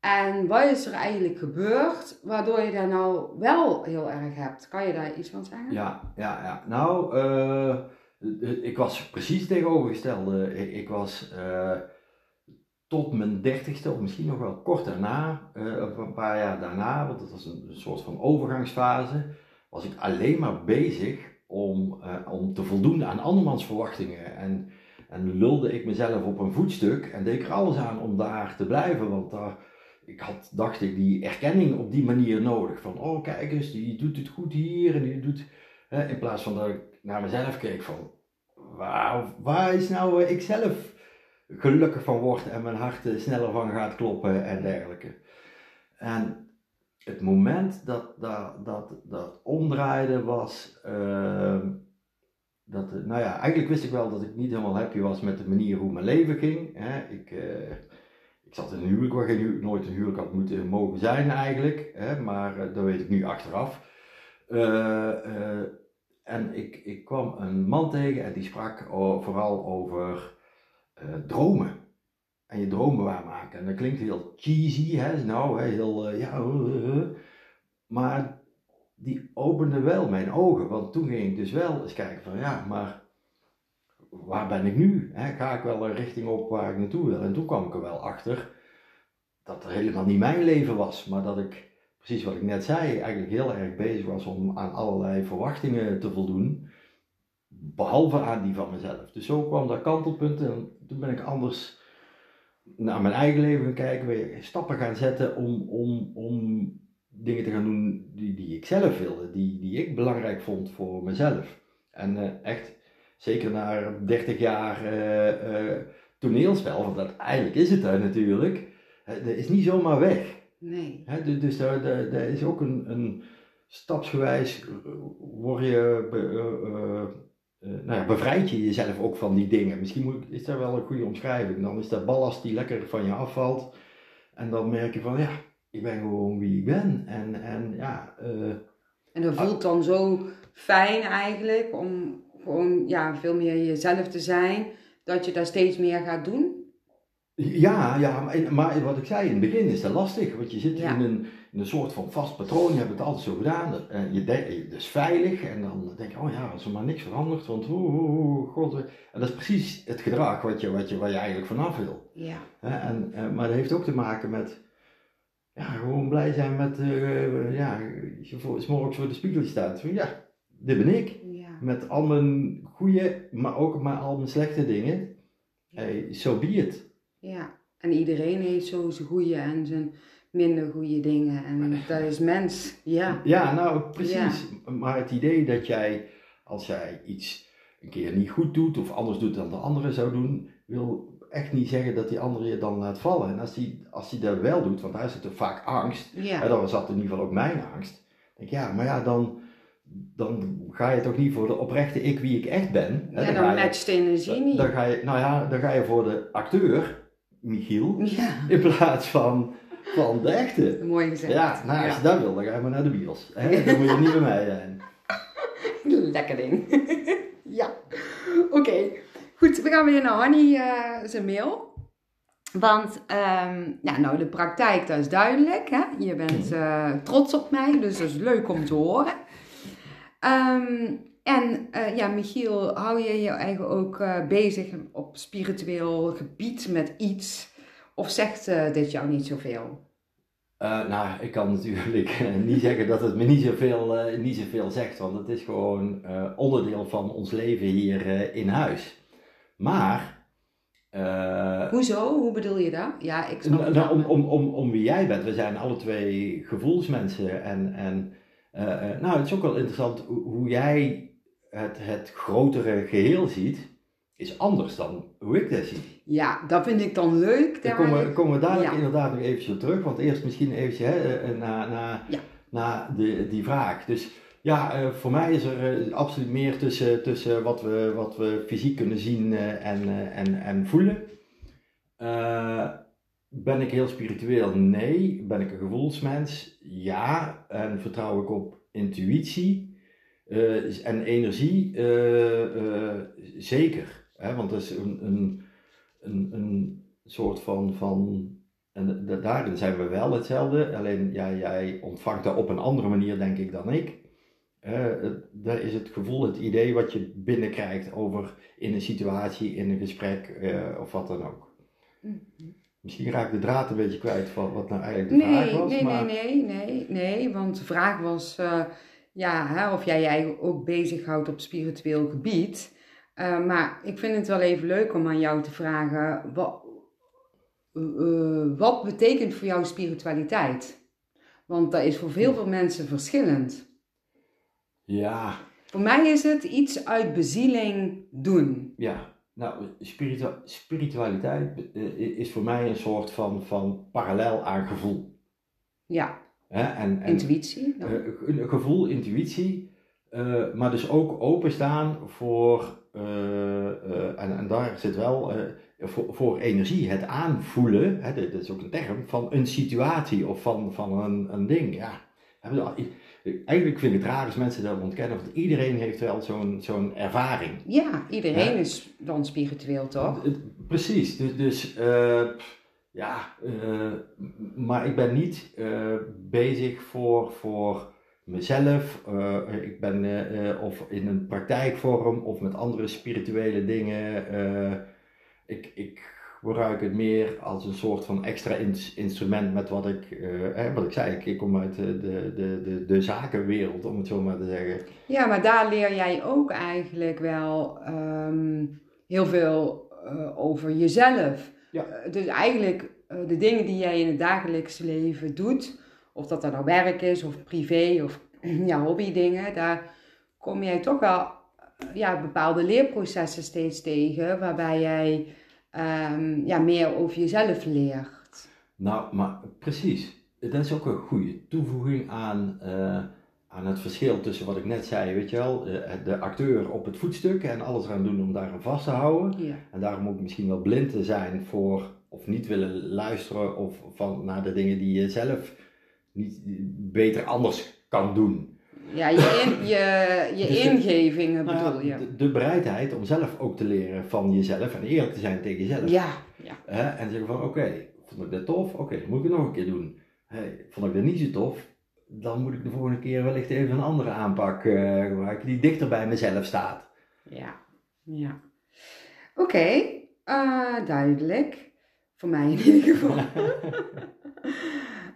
En wat is er eigenlijk gebeurd waardoor je dat nou wel heel erg hebt? Kan je daar iets van zeggen? Ja, ja, ja. Nou, uh, ik was precies tegenovergestelde. Ik, ik was tot mijn dertigste, of misschien nog wel kort daarna, of een paar jaar daarna, want dat was een, soort van overgangsfase, was ik alleen maar bezig om, eh, om te voldoen aan andermans verwachtingen. En, en lulde ik mezelf op een voetstuk en deed ik er alles aan om daar te blijven. Want daar, ik had, dacht ik, die erkenning op die manier nodig. Van, oh kijk eens, die doet het goed hier en die doet... in plaats van dat ik naar mezelf keek van, waar, waar is nou ik zelf gelukkig van word en mijn hart sneller van gaat kloppen en dergelijke. En het moment dat dat, dat, dat omdraaide was, uh, dat, nou ja, eigenlijk wist ik wel dat ik niet helemaal happy was met de manier hoe mijn leven ging. Hè. Ik, uh, ik zat in een huwelijk waar ik nooit een huwelijk had moeten mogen zijn eigenlijk, hè, maar dat weet ik nu achteraf. Eh, en ik, ik kwam een man tegen en die sprak vooral over dromen en je dromen waarmaken. En dat klinkt heel cheesy, hè? nou, heel, uh, ja, uh, maar die opende wel mijn ogen, want toen ging ik dus wel eens kijken van, ja, maar waar ben ik nu? Hè? Ga ik wel een richting op waar ik naartoe wil? En toen kwam ik er wel achter dat er helemaal niet mijn leven was, maar dat ik, precies wat ik net zei, eigenlijk heel erg bezig was om aan allerlei verwachtingen te voldoen, behalve aan die van mezelf. Dus zo kwam dat kantelpunt en toen ben ik anders naar mijn eigen leven gaan kijken, weer stappen gaan zetten om, om, om dingen te gaan doen die, die ik zelf wilde, die, die ik belangrijk vond voor mezelf. En uh, echt, zeker na 30 jaar uh, uh, toneelspel, want dat eigenlijk is het daar natuurlijk, dat is niet zomaar weg. Nee. He, dus daar, daar, daar, is ook een, een stapsgewijs, word je nou ja, bevrijd je jezelf ook van die dingen. Misschien moet, is dat wel een goede omschrijving. Dan is dat ballast die lekker van je afvalt. En dan merk je van ja, ik ben gewoon wie ik ben. En, en ja. Uh, en dat voelt dan zo fijn eigenlijk om gewoon ja, veel meer jezelf te zijn. Dat je daar steeds meer gaat doen. Ja, ja maar, maar wat ik zei in het begin is dat lastig. Want je zit in een een soort van vast patroon. Je hebt het altijd zo gedaan. En je denkt, het is veilig. En dan denk je, oh ja, als er maar niks verandert. Want oeh, god. En dat is precies het gedrag wat je, wat je, waar je eigenlijk vanaf wil. Ja. En, en, maar dat heeft ook te maken met, ja, gewoon blij zijn met, uh, ja, je voor, morgens voor de spiegel staat. Van, ja, dit ben ik. Ja. Met al mijn goede, maar ook met al mijn slechte dingen. Hey, so be it. Ja, en iedereen heeft zo zijn goede en zijn minder goede dingen. En dat is mens, ja. Ja, nou precies. Maar het idee dat jij, als jij iets een keer niet goed doet of anders doet dan de andere zou doen, wil echt niet zeggen dat die andere je dan laat vallen. En als die, als die dat wel doet, want daar zit er vaak angst, ja. en dan zat in ieder geval ook mijn angst. denk ik, ja, maar ja, dan, dan ga je toch niet voor de oprechte ik wie ik echt ben. Ja, dan, dan matcht de energie niet. Dan ga je, nou ja, dan ga je voor de acteur, Michiel, ja. in plaats van van de echte. Mooi gezegd. Ja, nou, als je dat wil, dan ga je maar naar de bios. Hè? Dan moet je niet bij mij zijn. Lekker ding. ja, oké. Goed, we gaan weer naar Hanny uh, zijn mail. Want, um, ja, nou, de praktijk, dat is duidelijk. Hè? Je bent uh, trots op mij, dus dat is leuk om te horen. Um, en uh, ja, Michiel, hou je je eigen ook bezig op spiritueel gebied met iets of zegt uh, dit jou niet zoveel? Uh, nou, ik kan natuurlijk niet zeggen dat het me niet zoveel, uh, niet zoveel zegt, want het is gewoon onderdeel van ons leven hier in huis. Maar. Hoezo? Hoe bedoel je dat? Ja, ik snap nou, om, om, om, om wie jij bent. We zijn alle twee gevoelsmensen. En, en nou, het is ook wel interessant hoe jij het, het grotere geheel ziet is anders dan hoe ik dat zie. Ja, dat vind ik dan leuk. Daar komen, komen we dadelijk inderdaad nog eventjes op terug, want eerst misschien eventjes hè, naar, naar, ja. naar de, die vraag. Dus ja, uh, voor mij is er absoluut meer tussen, tussen wat, we, wat we fysiek kunnen zien en, en, en voelen. ben ik heel spiritueel? Nee. Ben ik een gevoelsmens? Ja. En vertrouw ik op intuïtie en energie? zeker. Hè? Want dat is een, een, een, een soort van, van en daarin zijn we wel hetzelfde, alleen ja, jij ontvangt dat op een andere manier, denk ik, dan ik. Uh, daar is het gevoel, het idee wat je binnenkrijgt over in een situatie, in een gesprek uh, of wat dan ook. Mm -hmm. Misschien raak ik de draad een beetje kwijt van wat nou eigenlijk de nee, vraag was. Nee, maar... nee, nee, nee, nee, want de vraag was, uh, ja, hè, of jij jij ook bezighoudt op spiritueel gebied. Uh, maar ik vind het wel even leuk om aan jou te vragen, wat, uh, wat betekent voor jou spiritualiteit? Want dat is voor veel, veel mensen verschillend. Ja. Voor mij is het iets uit bezieling doen. Ja, nou, spiritualiteit is voor mij een soort van, van parallel aan gevoel. Ja. Hè? En, en, intuïtie? een gevoel, intuïtie, uh, maar dus ook openstaan voor, en, en, daar zit wel, voor, voor, energie, het aanvoelen, hè, dat is ook een term, van een situatie of van, van een, een ding. Ja. Eigenlijk vind ik het raar als mensen dat ontkennen, want iedereen heeft wel zo'n zo'n ervaring. Ja, iedereen is dan spiritueel, toch? Precies, dus, dus ja, maar ik ben niet bezig voor, voor mezelf, uh, ik ben uh, of in een praktijkvorm of met andere spirituele dingen. Uh, ik, ik gebruik het meer als een soort van extra instrument met wat ik, eh, wat ik zei, ik, kom uit de, de, de, de, zakenwereld, om het zo maar te zeggen. Ja, maar daar leer jij ook eigenlijk wel um, heel veel over jezelf. Ja. dus eigenlijk de dingen die jij in het dagelijkse leven doet, of dat dat nou werk is of privé of ja, hobbydingen, daar kom jij toch wel ja, bepaalde leerprocessen steeds tegen, waarbij jij um, ja, meer over jezelf leert. Nou, maar precies. Dat is ook een goede toevoeging aan, uh, aan het verschil tussen wat ik net zei, weet je wel, de, de acteur op het voetstuk en alles gaan doen om daar vast te houden. Ja. En daarom ook misschien wel blind te zijn voor, of niet willen luisteren of van, naar de dingen die je zelf niet beter anders kan doen. Ja, je, in, je, je dus ingevingen bedoel je. De, de, bereidheid om zelf ook te leren van jezelf en eerlijk te zijn tegen jezelf. Ja, ja. Hè? En zeggen van oké, vond ik dat tof? Oké, moet ik het nog een keer doen. Hey, vond ik dat niet zo tof? Dan moet ik de volgende keer wellicht even een andere aanpak uh, gebruiken die dichter bij mezelf staat. Ja, ja. Oké, okay, uh, eh, duidelijk. Voor mij in ieder geval.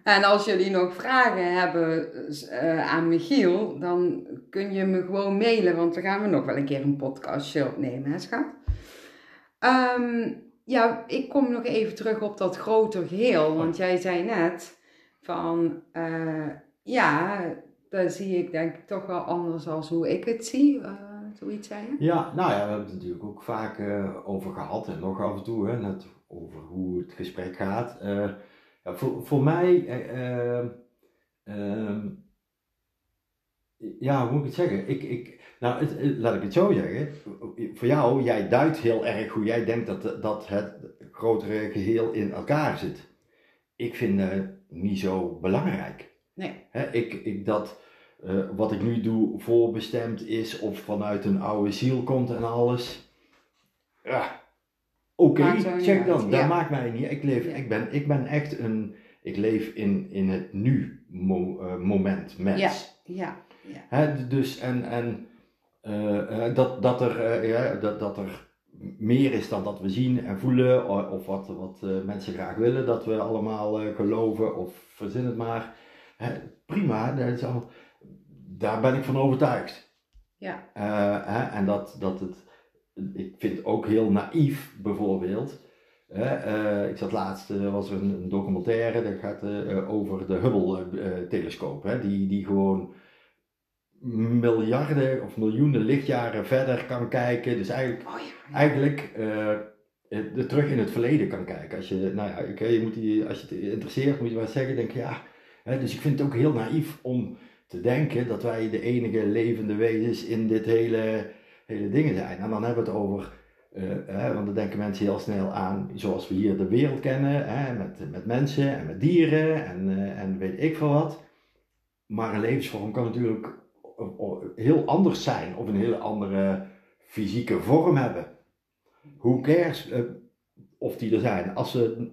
En als jullie nog vragen hebben uh, aan Michiel, dan kun je me gewoon mailen, want dan gaan we nog wel een keer een podcastje opnemen, hè schat? Um, ja, ik kom nog even terug op dat groter geheel, want jij zei net van, uh, ja, dat zie ik denk ik toch wel anders als hoe ik het zie. Uh, zoiets zei je? Ja, nou ja, we hebben het natuurlijk ook vaak over gehad en nog af en toe, hè, net over hoe het gesprek gaat. Ja, voor, voor mij, uh, uh, ja, hoe moet ik het zeggen? Ik, ik, nou, het, laat ik het zo zeggen. Voor jou, jij duidt heel erg hoe jij denkt dat, dat het grotere geheel in elkaar zit. Ik vind het niet zo belangrijk. Nee. He, ik, ik, dat uh, wat ik nu doe voorbestemd is of vanuit een oude ziel komt en alles. Ja, Oké, okay, zeg dan, dat maakt mij niet. Ik, leef, ik, ben, ik ben echt een, ik leef in, in het nu mo, uh, moment mens. Ja, ja. ja. Hè, dus en, en uh, dat, dat, er, uh, ja, dat, dat er meer is dan dat we zien en voelen, of wat, wat mensen graag willen, dat we allemaal geloven of verzin het maar. Hè, prima, dat is al, daar ben ik van overtuigd. Ja. Hè, en dat, dat het ik vind ook heel naïef bijvoorbeeld. Uh, ik zat laatst, uh, was er een, een, documentaire, dat gaat uh, over de Hubble-telescoop. die, die gewoon miljarden of miljoenen lichtjaren verder kan kijken. Dus eigenlijk, oh ja. eigenlijk de, terug in het verleden kan kijken. Als je, nou ja, okay, je moet die, als je het interesseert, moet je maar zeggen, denk je ja. Hè, dus ik vind het ook heel naïef om te denken dat wij de enige levende wezens in dit hele hele dingen zijn. En dan hebben we het over, uh, want dan denken mensen heel snel aan zoals we hier de wereld kennen, met, met mensen en met dieren en, uh, en weet ik veel wat. Maar een levensvorm kan natuurlijk heel anders zijn of een hele andere fysieke vorm hebben. Hoe cares uh, of die er zijn? Als ze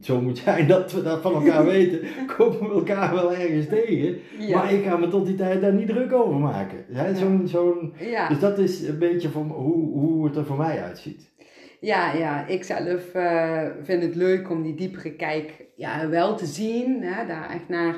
zo moet zijn dat we dat van elkaar weten, komen we elkaar wel ergens tegen. Maar ik ga me tot die tijd daar niet druk over maken. Ja, zo'n, zo'n, ja. Dus dat is een beetje van hoe, hoe het er voor mij uitziet. Ja, ja, ik zelf uh, vind het leuk om die diepere kijk ja, wel te zien. Hè, daar echt naar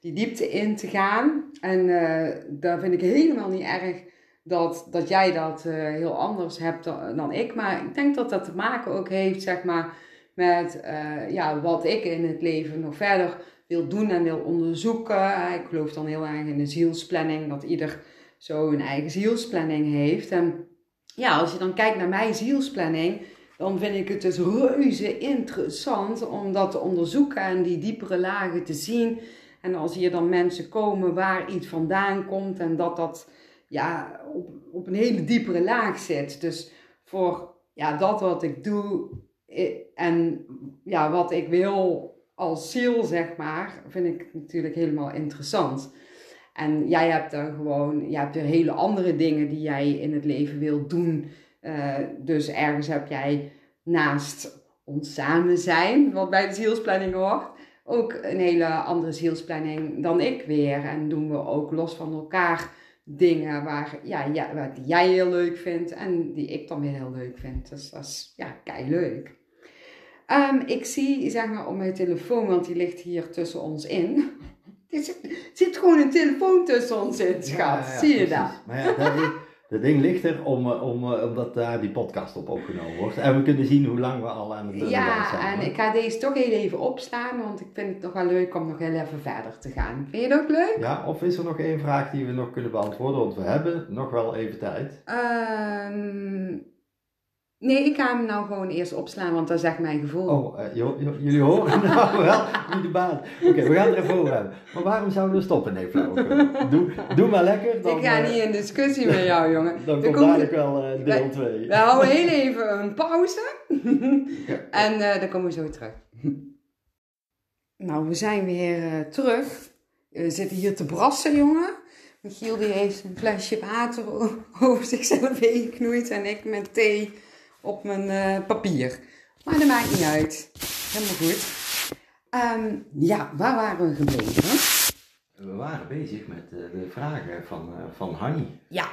die diepte in te gaan. En uh, daar vind ik helemaal niet erg dat, dat jij dat uh, heel anders hebt dan, dan, ik. Maar ik denk dat dat te maken ook heeft, zeg maar, met uh, ja, wat ik in het leven nog verder wil doen en wil onderzoeken. Ik geloof dan heel erg in de zielsplanning, dat ieder zo een eigen zielsplanning heeft. En ja, als je dan kijkt naar mijn zielsplanning, dan vind ik het dus reuze interessant om dat te onderzoeken en die diepere lagen te zien. En als hier dan mensen komen waar iets vandaan komt en dat dat ja, op, op een hele diepere laag zit. Dus voor ja, dat wat ik doe en ja, wat ik wil als ziel, zeg maar, vind ik natuurlijk helemaal interessant. En jij hebt er gewoon, je hebt hele andere dingen die jij in het leven wilt doen. Uh, dus ergens heb jij naast ons samen zijn, wat bij de zielsplanning hoort, ook een hele andere zielsplanning dan ik weer. En doen we ook los van elkaar dingen waar, ja, ja, wat jij heel leuk vindt en die ik dan weer heel leuk vind. Dus dat is ja, kei leuk. Um, ik zie, zeg maar, op mijn telefoon, want die ligt hier tussen ons in. Er zit, zit gewoon een telefoon tussen ons in, schat. Ja, ja, zie je dat? Maar ja, dat, dat ding ligt er om, eh, om, eh, omdat daar die podcast op opgenomen wordt. En we kunnen zien hoe lang we al aan het doen ja, zijn. Ja, en ik ga deze toch heel even opstaan, want ik vind het nog wel leuk om nog heel even verder te gaan. Vind je dat ook leuk? Ja, of is er nog één vraag die we nog kunnen beantwoorden? Want we hebben nog wel even tijd. Um, Nee, ik ga hem nou gewoon eerst opslaan, want dat echt mijn gevoel. Oh, uh, jullie horen nou wel wie de baan. Oké, we gaan er even over hebben. Maar waarom zouden we stoppen? Nee, flauw. Doe, doe maar lekker. Dan, ik ga uh, niet in discussie met jou, jongen. dan, komt dadelijk wel uh, deel 2. We houden heel even een pauze. en dan komen we zo terug. nou, we zijn weer terug. We zitten hier te brassen, jongen. Michiel die heeft een flesje water over zichzelf heen geknoeid en ik met thee op mijn uh, papier. Maar dat maakt niet uit. Helemaal goed. Um, ja, waar waren we gebleven? We waren bezig met uh, de vragen van, uh, van Hanny. Ja.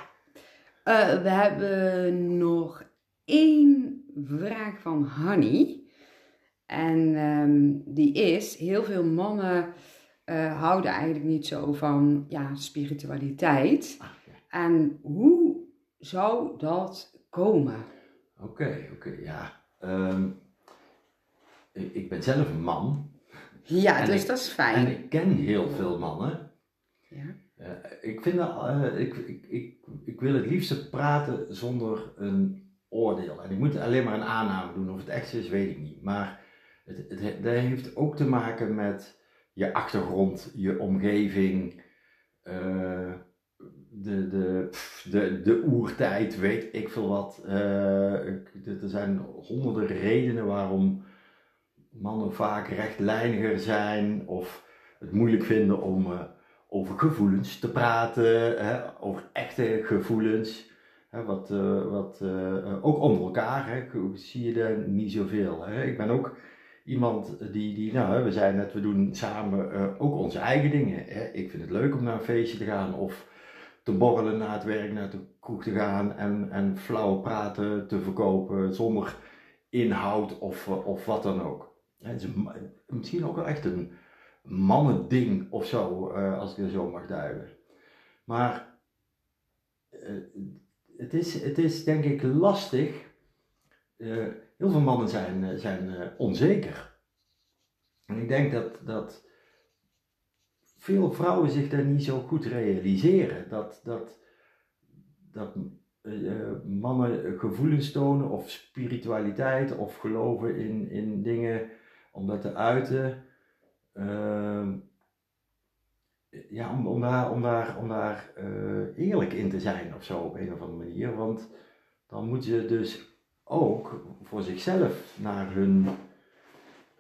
we hebben nog één vraag van Hanny. En um, die is, heel veel mannen houden eigenlijk niet zo van ja, spiritualiteit. Ah. En hoe zou dat komen? Oké, oké, ja. Um, ik, ik, ben zelf een man. Ja, dus dat is fijn. En ik ken heel veel mannen. Ja. Uh, ik, vind dat, uh, ik, ik, ik, ik wil het liefst praten zonder een oordeel. En ik moet alleen maar een aanname doen. Of het echt is, weet ik niet. Maar het, het, dat heeft ook te maken met je achtergrond, je omgeving. Uh, de, de, de, de oertijd, weet ik veel wat. Uh, er zijn honderden redenen waarom mannen vaak rechtlijniger zijn of het moeilijk vinden om uh, over gevoelens te praten, hè, over echte gevoelens. Hè, wat, uh, wat ook onder elkaar hè, zie je er niet zoveel. Hè. Ik ben ook iemand die, die nou, we zeiden net, we doen samen ook onze eigen dingen. Hè. Ik vind het leuk om naar een feestje te gaan of te borrelen na het werk, naar de kroeg te gaan en, en flauwe praten te verkopen zonder inhoud of, of wat dan ook. Het is misschien ook wel echt een mannending of zo, uh, als ik er zo mag duiden. Maar uh, het, is, het is denk ik lastig. Heel veel mannen zijn, zijn onzeker. En ik denk dat, dat veel vrouwen zich daar niet zo goed realiseren. Dat, dat, dat uh, mannen gevoelens tonen of spiritualiteit of geloven in, in dingen om dat te uiten. Uh, ja, om, om daar, om daar, om daar uh, eerlijk in te zijn of zo op een of andere manier. Want dan moeten ze dus ook voor zichzelf naar hun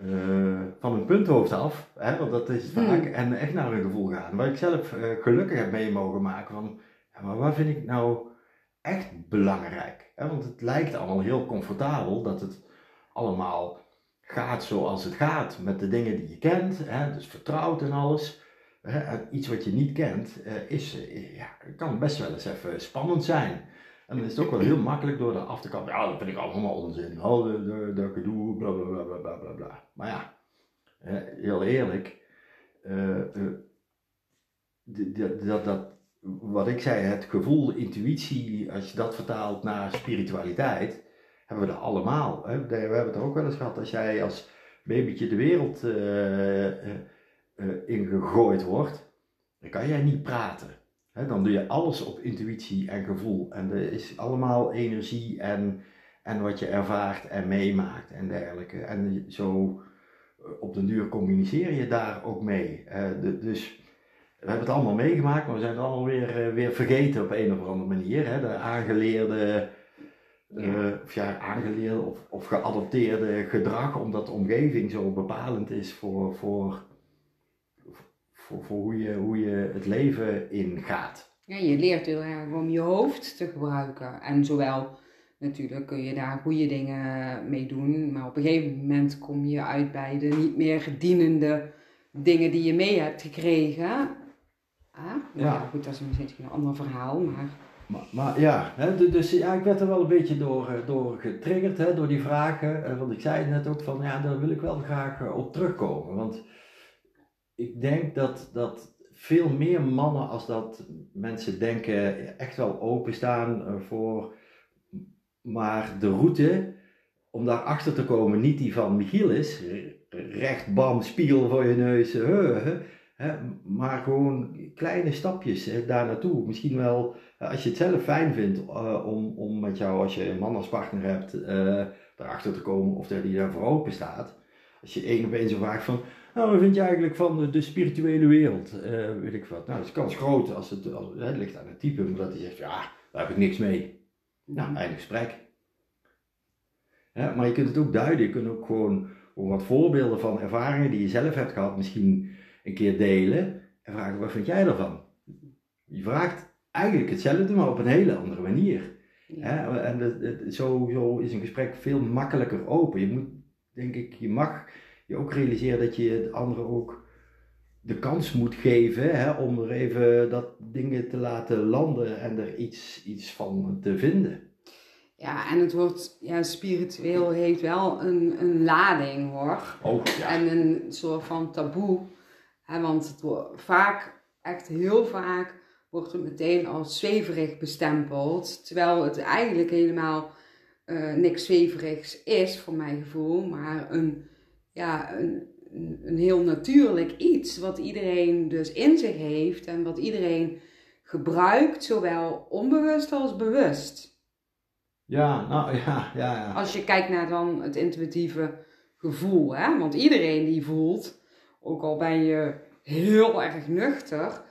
uh, van een punthoofd af, hè, want dat is hmm. vaak, en echt naar hun gevoel gaan. Waar ik zelf uh, gelukkig heb mee mogen maken van, ja, maar wat vind ik nou echt belangrijk? Hè? Want het lijkt allemaal heel comfortabel dat het allemaal gaat zoals het gaat met de dingen die je kent, hè, dus vertrouwd en alles. Hè, iets wat je niet kent, uh, is, ja, kan best wel eens even spannend zijn. En dan is het ook wel heel makkelijk door er af te kappen. Ja, dat vind ik allemaal onzin. Oh, de, de, de gedoe, bla bla bla bla bla bla. Maar ja, heel eerlijk. Uh, uh, dat, dat, dat, wat ik zei, het gevoel, intuïtie, als je dat vertaalt naar spiritualiteit, hebben we dat allemaal. Hè? We hebben het er ook wel eens gehad, als jij als babytje de wereld uh, uh, ingegooid wordt, dan kan jij niet praten. Dan doe je alles op intuïtie en gevoel. En er is allemaal energie en, en wat je ervaart en meemaakt en dergelijke. En zo op de duur communiceer je daar ook mee. De, dus we hebben het allemaal meegemaakt, maar we zijn het allemaal weer, weer vergeten op een of andere manier. Hè? De aangeleerde uh, of ja, aangeleerde of, of geadopteerde gedrag, omdat de omgeving zo bepalend is voor, voor, voor, voor hoe, je, hoe je het leven ingaat. Ja, je leert heel erg om je hoofd te gebruiken. En zowel natuurlijk kun je daar goede dingen mee doen, maar op een gegeven moment kom je uit bij de niet meer dienende dingen die je mee hebt gekregen. Ah, ja. ja. goed, dat is misschien een ander verhaal, maar maar, maar ja, hè, dus ja, ik werd er wel een beetje door, eh, door getriggerd, hè, door die vragen. Eh, want ik zei net ook van, ja, daar wil ik wel graag eh, op terugkomen. Want ik denk dat, dat veel meer mannen als dat mensen denken echt wel openstaan voor... Maar de route om daar achter te komen niet die van Michiel is, recht bam, spiegel voor je neus, hè, maar gewoon kleine stapjes daar naartoe. Misschien wel als je het zelf fijn vindt uh, om, om met jou, als je een man als partner hebt, uh, erachter te komen of dat die daar voor open staat. Als je één op zo vraagt van, nou, wat vind je eigenlijk van de, de spirituele wereld? Uh, weet ik wat. Nou, dat is kans groot als het, als, het ligt aan het type, omdat hij zegt, ja, daar heb ik niks mee. Nou, einde gesprek. Ja, maar je kunt het ook duiden, je kunt ook gewoon, wat voorbeelden van ervaringen die je zelf hebt gehad, misschien een keer delen en vragen, wat vind jij ervan? Je vraagt eigenlijk hetzelfde, maar op een hele andere manier. Hè? En zo, zo is een gesprek veel makkelijker open. Je moet, denk ik, je mag je ook realiseren dat je het andere ook de kans moet geven hè, om er even dat dingen te laten landen en er iets, iets van te vinden. Ja, en het wordt, ja, spiritueel heeft wel een, een lading hoor. Oh, ja. En een soort van taboe. Hè, want het wordt vaak, echt heel vaak, wordt het meteen als zweverig bestempeld. Terwijl het eigenlijk helemaal uh, niks zweverigs is, voor mijn gevoel. Maar een, ja, een, een heel natuurlijk iets wat iedereen dus in zich heeft. En wat iedereen gebruikt, zowel onbewust als bewust. Ja, nou ja, ja, ja. Als je kijkt naar dan het intuïtieve gevoel, hè? want iedereen die voelt, ook al ben je heel erg nuchter,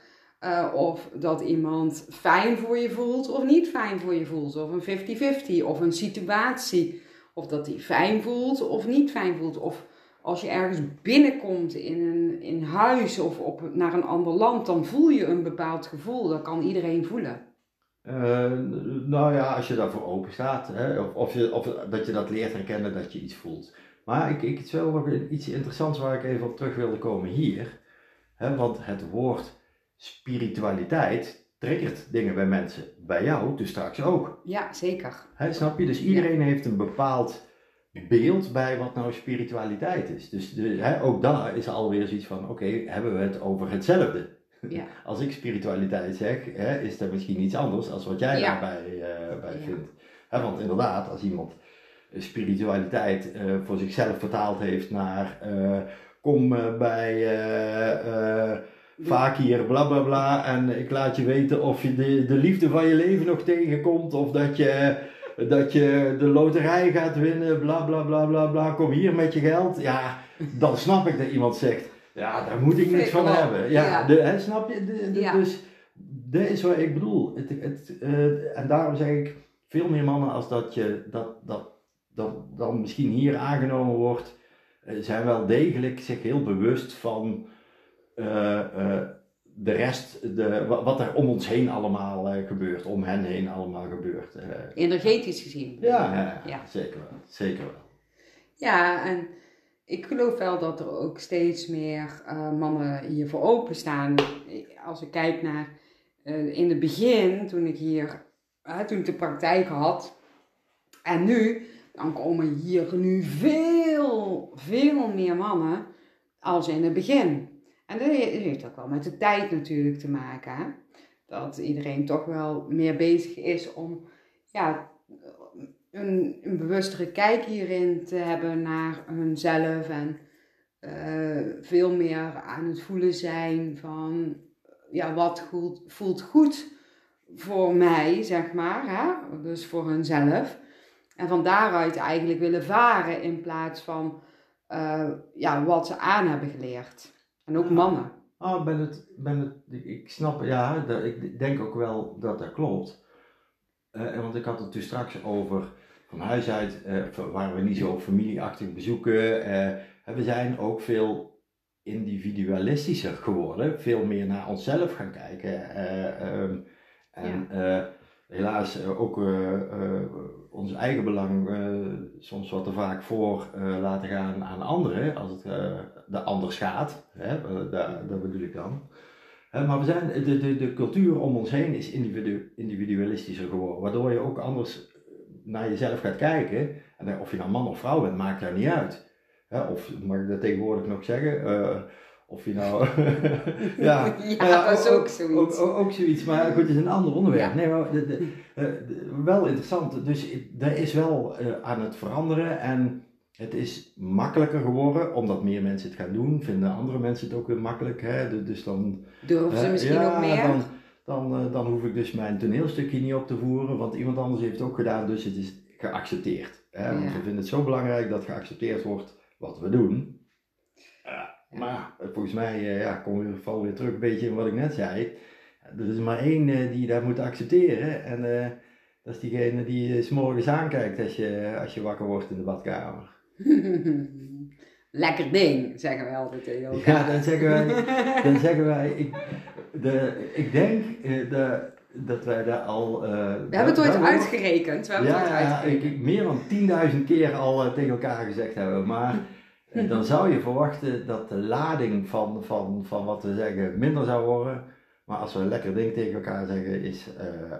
uh, of dat iemand fijn voor je voelt of niet fijn voor je voelt. Of een 50-50 of een situatie. Of dat hij fijn voelt of niet fijn voelt. Of als je ergens binnenkomt in een in huis of op, naar een ander land, dan voel je een bepaald gevoel. Dat kan iedereen voelen. Uh, nou ja, als je daarvoor open staat, hè, of, of, je, of dat je dat leert herkennen dat je iets voelt. Maar ik, ik, het is wel iets interessants waar ik even op terug wilde komen hier. Hè, want het woord spiritualiteit triggert dingen bij mensen. Bij jou dus straks ook. Ja, zeker. snap je? Dus iedereen heeft een bepaald beeld bij wat nou spiritualiteit is. Dus de, ook daar is alweer zoiets van, oké, hebben we het over hetzelfde? Ja. Als ik spiritualiteit zeg, is dat misschien iets anders dan wat jij daarbij uh, bij vindt. want inderdaad, als iemand spiritualiteit uh, voor zichzelf vertaald heeft naar uh, kom bij vaak hier bla bla bla en ik laat je weten of je de, de liefde van je leven nog tegenkomt of dat je, dat je de loterij gaat winnen, bla bla bla bla bla, kom hier met je geld. Ja, dan snap ik dat iemand zegt, ja, daar moet ik niks van hebben. Ja, De, hè, snap je? De, de, Dus dat is wat ik bedoel. Het, het, uh, en daarom zeg ik, veel meer mannen als dat je dat, dat, dat dan misschien hier aangenomen wordt, uh, zijn wel degelijk zich heel bewust van eh, eh, de rest, de, wat er om ons heen allemaal eh, gebeurt, om hen heen allemaal gebeurt. Energetisch gezien. Ja, ja, ja, zeker wel. Zeker wel. Ja, en ik geloof wel dat er ook steeds meer mannen hiervoor openstaan. Als ik kijk naar in het begin, toen ik hier, toen ik de praktijk had, en nu, dan komen hier nu veel, veel meer mannen als in het begin. En dat heeft ook wel met de tijd natuurlijk te maken. Dat iedereen toch wel meer bezig is om ja, een, een bewustere kijk hierin te hebben naar hunzelf. En uh, veel meer aan het voelen zijn van ja, wat voelt, goed voor mij, zeg maar. Hè? Dus voor hunzelf. En van daaruit eigenlijk willen varen in plaats van uh, ja, wat ze aan hebben geleerd. En ook mannen. Oh, ben het, ben het, ik snap, ja, ik denk ook wel dat dat klopt. Uh, want ik had het dus straks over van huis uit, uh, waren we niet zo familieachtig bezoeken. we zijn ook veel individualistischer geworden, veel meer naar onszelf gaan kijken. Um, en ja. helaas ook ons eigen belang soms wat te vaak voor laten gaan aan anderen, als het de anders gaat. Hè? Dat, dat bedoel ik dan. Maar we zijn, de, de, de cultuur om ons heen is individu, individualistischer geworden, waardoor je ook anders naar jezelf gaat kijken. En of je nou man of vrouw bent, maakt daar niet uit. Of mag ik dat tegenwoordig nog zeggen? Uh, of je nou. ja, ja, dat is ook, ook zoiets. Ook, ook, zoiets, maar goed, het is een ander onderwerp. Nee, maar de, de, de, wel interessant. Dus er is wel uh, aan het veranderen. En het is makkelijker geworden, omdat meer mensen het gaan doen. Vinden andere mensen het ook weer makkelijk. Hè? Dus dan, Durven ze misschien ja, ook meer? Dan, dan, uh, dan hoef ik dus mijn toneelstukje niet op te voeren, want iemand anders heeft het ook gedaan, dus het is geaccepteerd. Hè? Want we vinden het zo belangrijk dat geaccepteerd wordt wat we doen. Uh, maar volgens mij uh, ja, kom we val weer terug een beetje in wat ik net zei. Er is maar één uh, die dat moet accepteren. En dat is diegene die je s morgens aankijkt als je, als je wakker wordt in de badkamer. Lekker ding, zeggen wij altijd tegen elkaar. Ja, dan zeggen wij, dan zeggen wij ik, de, ik denk uh, de, dat wij daar al... Uh, we hebben het ooit uitgerekend. We hebben ja, het ooit uitgerekend. Ik, meer dan 10.000 keer al uh, tegen elkaar gezegd hebben. Maar dan zou je verwachten dat de lading van, van, van wat we zeggen minder zou worden. Maar als we een lekker ding tegen elkaar zeggen, is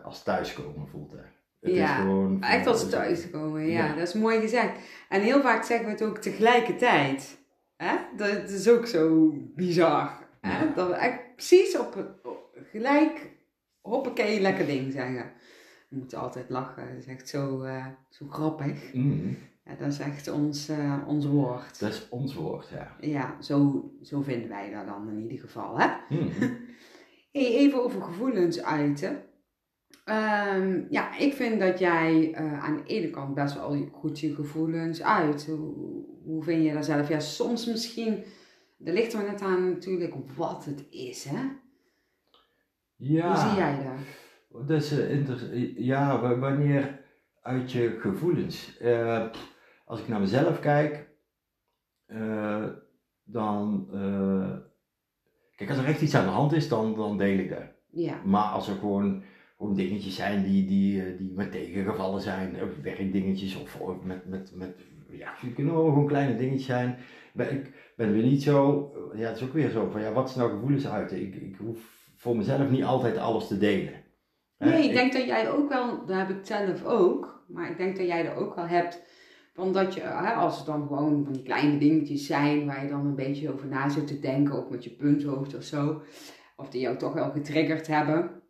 als thuiskomen voelt. Hè. Het ja, is gewoon echt als thuiskomen. Ja, ja, dat is mooi gezegd. En heel vaak zeggen we het ook tegelijkertijd. Hè? Dat is ook zo bizar. Hè? Dat we echt precies op, gelijk hoppakee lekker ding zeggen. We moeten altijd lachen. Dat is echt zo, uh, zo grappig. Mm. Ja, dat is echt ons, uh, ons woord. Dat is ons woord, ja. Ja, zo, zo vinden wij dat dan in ieder geval. Hè? Mm. hey, even over gevoelens uiten. Um, ja, ik vind dat jij uh, aan de ene kant best wel goed je gevoelens uit. Hoe, hoe vind je dat zelf? Ja, soms misschien, er ligt er net aan natuurlijk wat het is, hè? Ja. Hoe zie jij dat? Dat is interessant. Ja, wanneer uit je gevoelens. Uh, als ik naar mezelf kijk, dan. kijk, als er echt iets aan de hand is, dan, dan deel ik dat. Ja. Maar als er gewoon gewoon dingetjes zijn die, die, eh, die me tegengevallen zijn, of werkdingetjes, of, of met, met, met, ja, het kunnen wel gewoon kleine dingetjes zijn. Ben, ik ben weer niet zo, ja, het is ook weer zo van, ja, wat is nou gevoelens uit? Ik, ik hoef voor mezelf niet altijd alles te delen. Nee, ik denk dat jij ook wel, dat heb ik zelf ook, maar ik denk dat jij er ook wel hebt, van dat je, als het dan gewoon van die kleine dingetjes zijn, waar je dan een beetje over na zit te denken, ook met je punthoofd of zo, of die jou toch wel getriggerd hebben,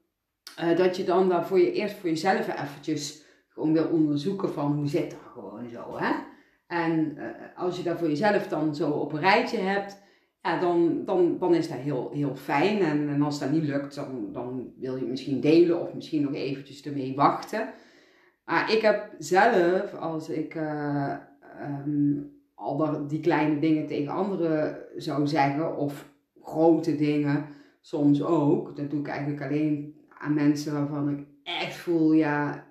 uh, dat je dan daar voor je, eerst voor jezelf eventjes gewoon wil onderzoeken van hoe zit dat gewoon zo. Hè? En uh, als je dat voor jezelf dan zo op een rijtje hebt, ja, dan, dan, dan is dat heel, heel fijn. En, en als dat niet lukt, dan, dan wil je misschien delen of misschien nog eventjes ermee wachten. Maar ik heb zelf, als ik uh, um, al die kleine dingen tegen anderen zou zeggen, of grote dingen soms ook, dat doe ik eigenlijk alleen aan mensen waarvan ik echt voel, ja,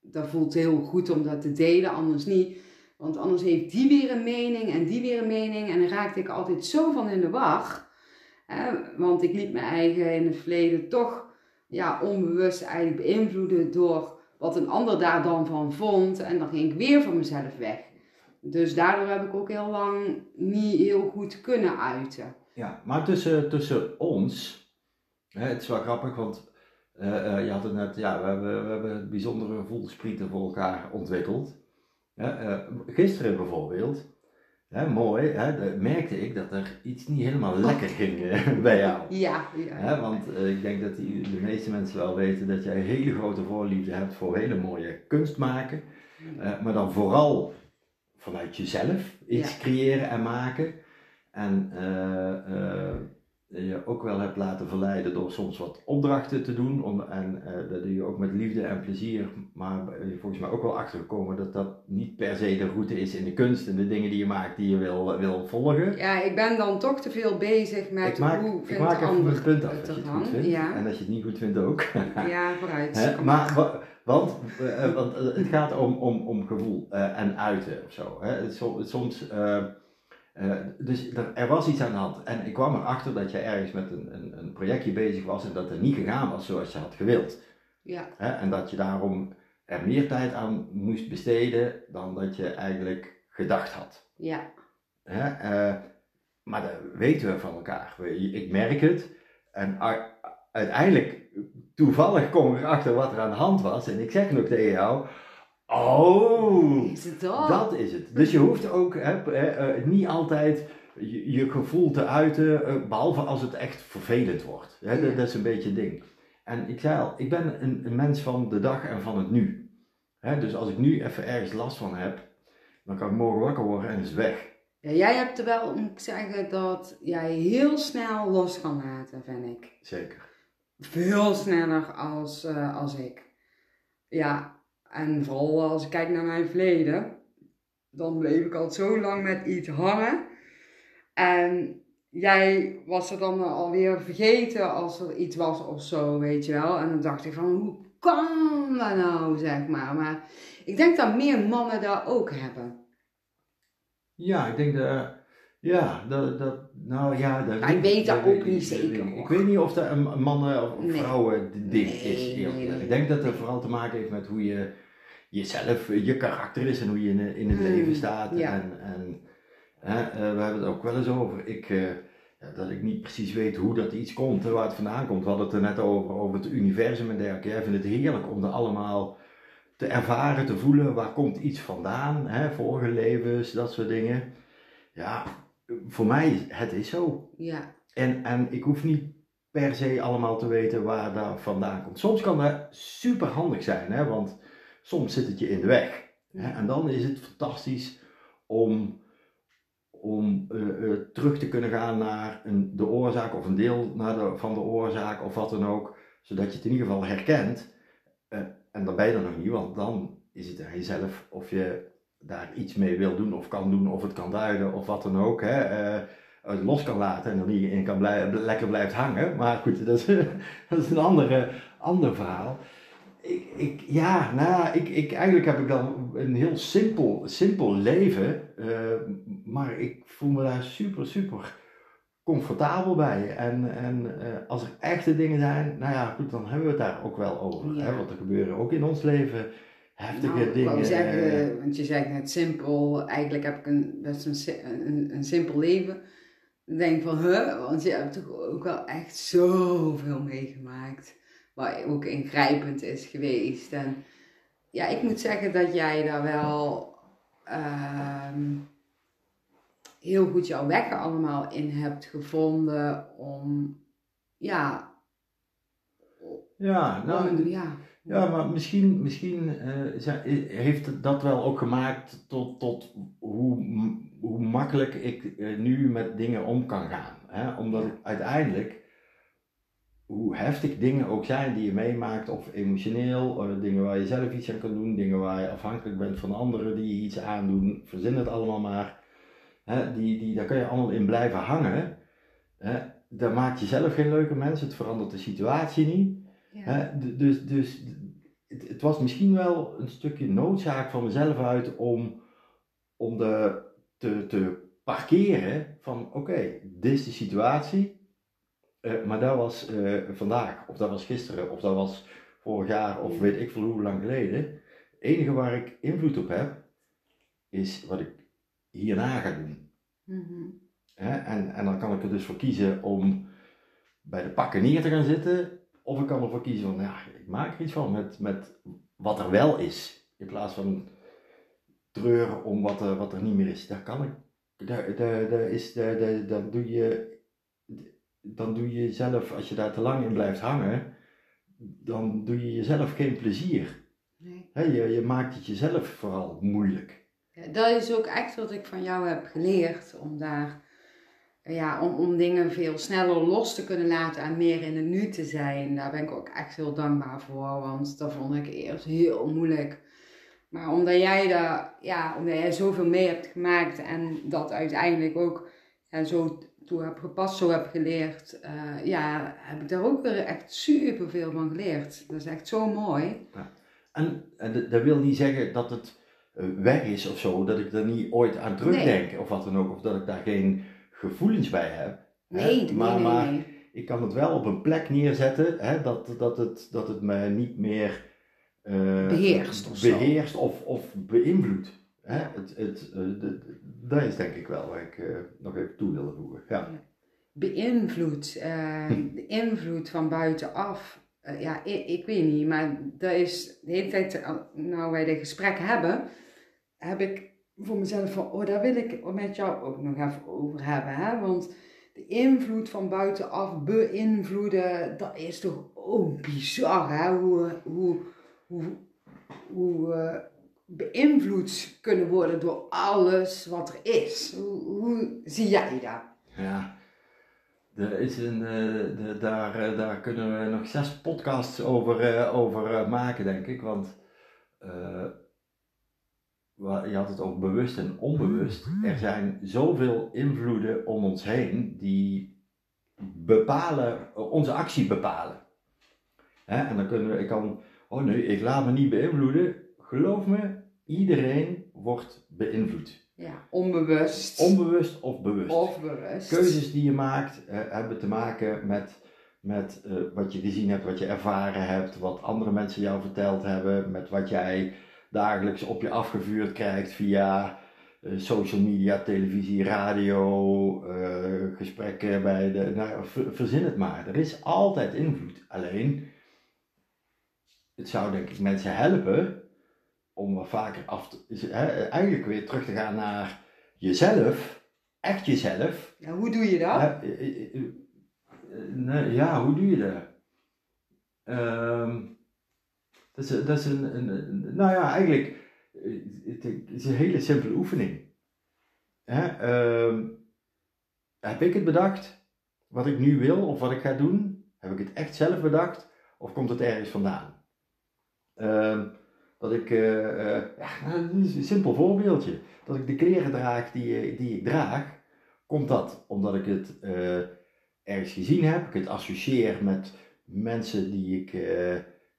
dat voelt heel goed om dat te delen, anders niet. Want anders heeft die weer een mening en die weer een mening. En dan raakte ik altijd zo van in de wacht. Want ik liet mijn eigen in het verleden toch ja, onbewust eigenlijk beïnvloeden door wat een ander daar dan van vond. En dan ging ik weer van mezelf weg. Dus daardoor heb ik ook heel lang niet heel goed kunnen uiten. Ja, maar tussen, tussen ons, hè, het is wel grappig, want je had het net, ja, we hebben, we hebben bijzondere voelsprieten voor elkaar ontwikkeld. Uh, gisteren bijvoorbeeld mooi, hè, merkte ik dat er iets niet helemaal lekker ging eh, bij jou. Ja, ja. Want eh, ik denk dat die, de meeste mensen wel weten dat jij een hele grote voorliefde hebt voor hele mooie kunst maken. Eh, maar dan vooral vanuit jezelf iets Ja. creëren en maken. En eh, eh, je ook wel hebt laten verleiden door soms wat opdrachten te doen. Om, en eh, dat doe je ook met liefde en plezier. Maar ben je volgens mij ook wel achtergekomen dat dat niet per se de route is in de kunst en de dingen die je maakt die je wil, wil volgen. Ja, ik ben dan toch te veel bezig met ik maak, hoe ik maak even mijn punt af als je het goed vindt. Ja. En als je het niet goed vindt ook. ja, vooruit. Maar, wa- want, eh, eh, want eh, het gaat om, om, om gevoel eh, en uiten of zo. Hè. Het som- Soms, eh, dus er, er was iets aan de hand. En ik kwam erachter dat je ergens met een, een, een projectje bezig was en dat het niet gegaan was zoals je had gewild. Ja, Hè. En dat je daarom er meer tijd aan moest besteden dan dat je eigenlijk gedacht had. ja, Hè? eh, maar dat weten we van elkaar. Ik merk het. En uiteindelijk, toevallig kom ik erachter wat er aan de hand was. En ik zeg nog tegen jou: Oh, is het dat? dat is het. Dus je hoeft ook hè, eh, niet altijd je, gevoel te uiten, eh, behalve als het echt vervelend wordt. Hè? Dat, Ja. dat is een beetje een ding. En ik zei al, ik ben een, een mens van de dag en van het nu. Hè? Dus als ik nu even ergens last van heb, dan kan ik morgen wakker worden en is het weg. Ja, jij hebt er wel, moet ik zeggen, dat jij heel snel los kan laten, vind ik. Zeker. Veel sneller als, eh, als ik. Ja, en vooral als ik kijk naar mijn verleden, dan bleef ik al zo lang met iets hangen. En jij was er dan alweer vergeten als er iets was of zo, weet je wel. En dan dacht ik van, hoe kan dat nou, zeg maar. Maar ik denk dat meer mannen dat ook hebben. Ja, ik denk dat. Ja, dat. dat nou ja. Dat Maar ik weet dat ook niet zeker, Ik. Ik weet niet of dat een mannen- of Nee. vrouwen ding Nee, is. nee. Ik denk dat het vooral te maken heeft met hoe je jezelf, je karakter is en hoe je in, in het Mm, leven staat. ja. En, en hè, eh, we hebben het ook wel eens over. Ik, eh, dat ik niet precies weet hoe dat iets komt, hè, waar het vandaan komt. We hadden het er net over, over het universum en dergelijke. Jij vindt het heerlijk om er allemaal te ervaren, te voelen. Waar komt iets vandaan? Hè, vorige levens, dat soort dingen. Ja, voor mij, het is zo. Ja, En, en ik hoef niet per se allemaal te weten waar dat vandaan komt. Soms kan dat super handig zijn, hè, want soms zit het je in de weg. Hè, en dan is het fantastisch om, om eh, eh, terug te kunnen gaan naar een, de oorzaak of een deel naar de, van de oorzaak of wat dan ook, zodat je het in ieder geval herkent. Eh, en dan ben je er nog niet, want dan is het aan jezelf of je daar iets mee wil doen of kan doen of het kan duiden of wat dan ook. Hè. eh, los kan laten en er niet in kan blij, lekker blijft hangen. Maar goed, dat is, dat is een andere, ander verhaal. Ik, ik, ja, nou, ik, ik, eigenlijk heb ik dan een heel simpel, simpel leven. eh, maar ik voel me daar super, super comfortabel bij. En, en eh, als er echte dingen zijn, nou ja, goed, dan hebben we het daar ook wel over. Ja. Hè? Want er gebeuren ook in ons leven heftige nou, ik dingen. wou eh, zeggen, want je zegt net simpel, eigenlijk heb ik een, best een, een, een simpel leven. Dan denk ik van, huh, want je hebt toch ook wel echt zoveel meegemaakt. Wat ook ingrijpend is geweest. En ja, ik moet zeggen dat jij daar wel ehm, heel goed jouw weg allemaal in hebt gevonden om, ja, ja, nou, om- ja, Ja, maar misschien, misschien eh, heeft dat wel ook gemaakt tot, tot hoe, hoe makkelijk ik eh, nu met dingen om kan gaan. Hè? Omdat uiteindelijk, hoe heftig dingen ook zijn die je meemaakt, of emotioneel, of dingen waar je zelf iets aan kan doen, dingen waar je afhankelijk bent van anderen die je iets aandoen, verzin het allemaal maar. Hè? Die, die, daar kan je allemaal in blijven hangen. Hè? Dat maakt jezelf geen leuke mens, het verandert de situatie niet. ja. Hè, dus dus het, het was misschien wel een stukje noodzaak van mezelf uit om, om de, te, te parkeren van oké, dit is de situatie, eh, maar dat was eh, vandaag, of dat was gisteren, of dat was vorig jaar, of weet ik veel hoe lang geleden. Het enige waar ik invloed op heb, is wat ik hierna ga doen. Mhm. Hè? En, en dan kan ik er dus voor kiezen om bij de pakken neer te gaan zitten. Of ik kan ervoor kiezen van, ja, ik maak er iets van met, met wat er wel is. In plaats van treuren om wat er, wat er niet meer is. Daar kan ik daar, daar, daar is, daar, daar, dan doe je, dan doe je jezelf, als je daar te lang in blijft hangen, dan doe je jezelf geen plezier. Nee. Hè, je, je maakt het jezelf vooral moeilijk. Ja, dat is ook echt wat ik van jou heb geleerd. Om daar, ja, om, om dingen veel sneller los te kunnen laten en meer in het nu te zijn. Daar ben ik ook echt heel dankbaar voor. Want dat vond ik eerst heel moeilijk. Maar omdat jij daar, ja, omdat jij zoveel mee hebt gemaakt en dat uiteindelijk ook ja, zo toe heb gepast, zo heb geleerd, eh, ja, heb ik daar ook weer echt super veel van geleerd. Dat is echt zo mooi. En, en dat- dat wil niet zeggen dat het eh, weg is of zo, dat ik er niet ooit aan terugdenk of wat dan ook, of dat ik daar geen gevoelens bij heb. Nee, maar, nee, maar nee. ik kan het wel op een plek neerzetten hè, dat, dat, het, dat het me niet meer eh, Beheerst of beheerst of, of beïnvloedt. Hè? Ja. Het, het, eh, de- dat is denk ik wel waar ik eh, nog even toe wilde voegen. Ja. beïnvloed. de invloed van buitenaf. Ja, ik, ik weet niet, maar dat is de hele tijd, nou wij de gesprekken hebben, heb ik voor mezelf van, oh daar wil ik met jou ook nog even over hebben. Hè? Want de invloed van buitenaf beïnvloeden, dat is toch ook bizar hè? Hoe, hoe, hoe, hoe eh, beïnvloed kunnen worden door alles wat er is. Hoe, hoe zie jij dat? Ja, er is een, eh, de, daar, eh, daar kunnen we nog zes podcasts over, over maken, denk ik. Want wa- je had het over bewust en onbewust. Er zijn zoveel invloeden om ons heen die bepalen, onze actie bepalen. Hè? En dan kunnen we, ik kan, oh nee, ik laat me niet beïnvloeden. Geloof me, iedereen wordt beïnvloed. Ja, onbewust. Onbewust of bewust. of bewust. Keuzes die je maakt eh, hebben te maken met, met eh, wat je gezien hebt, wat je ervaren hebt, wat andere mensen jou verteld hebben, met wat jij dagelijks op je afgevuurd krijgt via eh, social media, televisie, radio, eh, gesprekken bij de. Nou, ver- verzin het maar. Er is altijd invloed. Alleen, het zou denk ik mensen helpen om wat vaker af te. hè, eigenlijk weer terug te gaan naar jezelf, echt jezelf. Ja, hoe doe je dat? Ja, eh, nee, ja, hoe doe je dat? Ehm, dat is, dat is een, een, nou ja, eigenlijk, eh, het, is een hele simpele oefening. Hè? ehm, heb ik het bedacht, wat ik nu wil of wat ik ga doen? Heb ik het echt zelf bedacht of komt het ergens vandaan? Ehm, dat ik, eh, eh, ja, nou, een simpel voorbeeldje. Dat ik de kleren draag die, die ik draag, komt dat omdat ik het ergens gezien heb, ik het associeer met mensen die ik,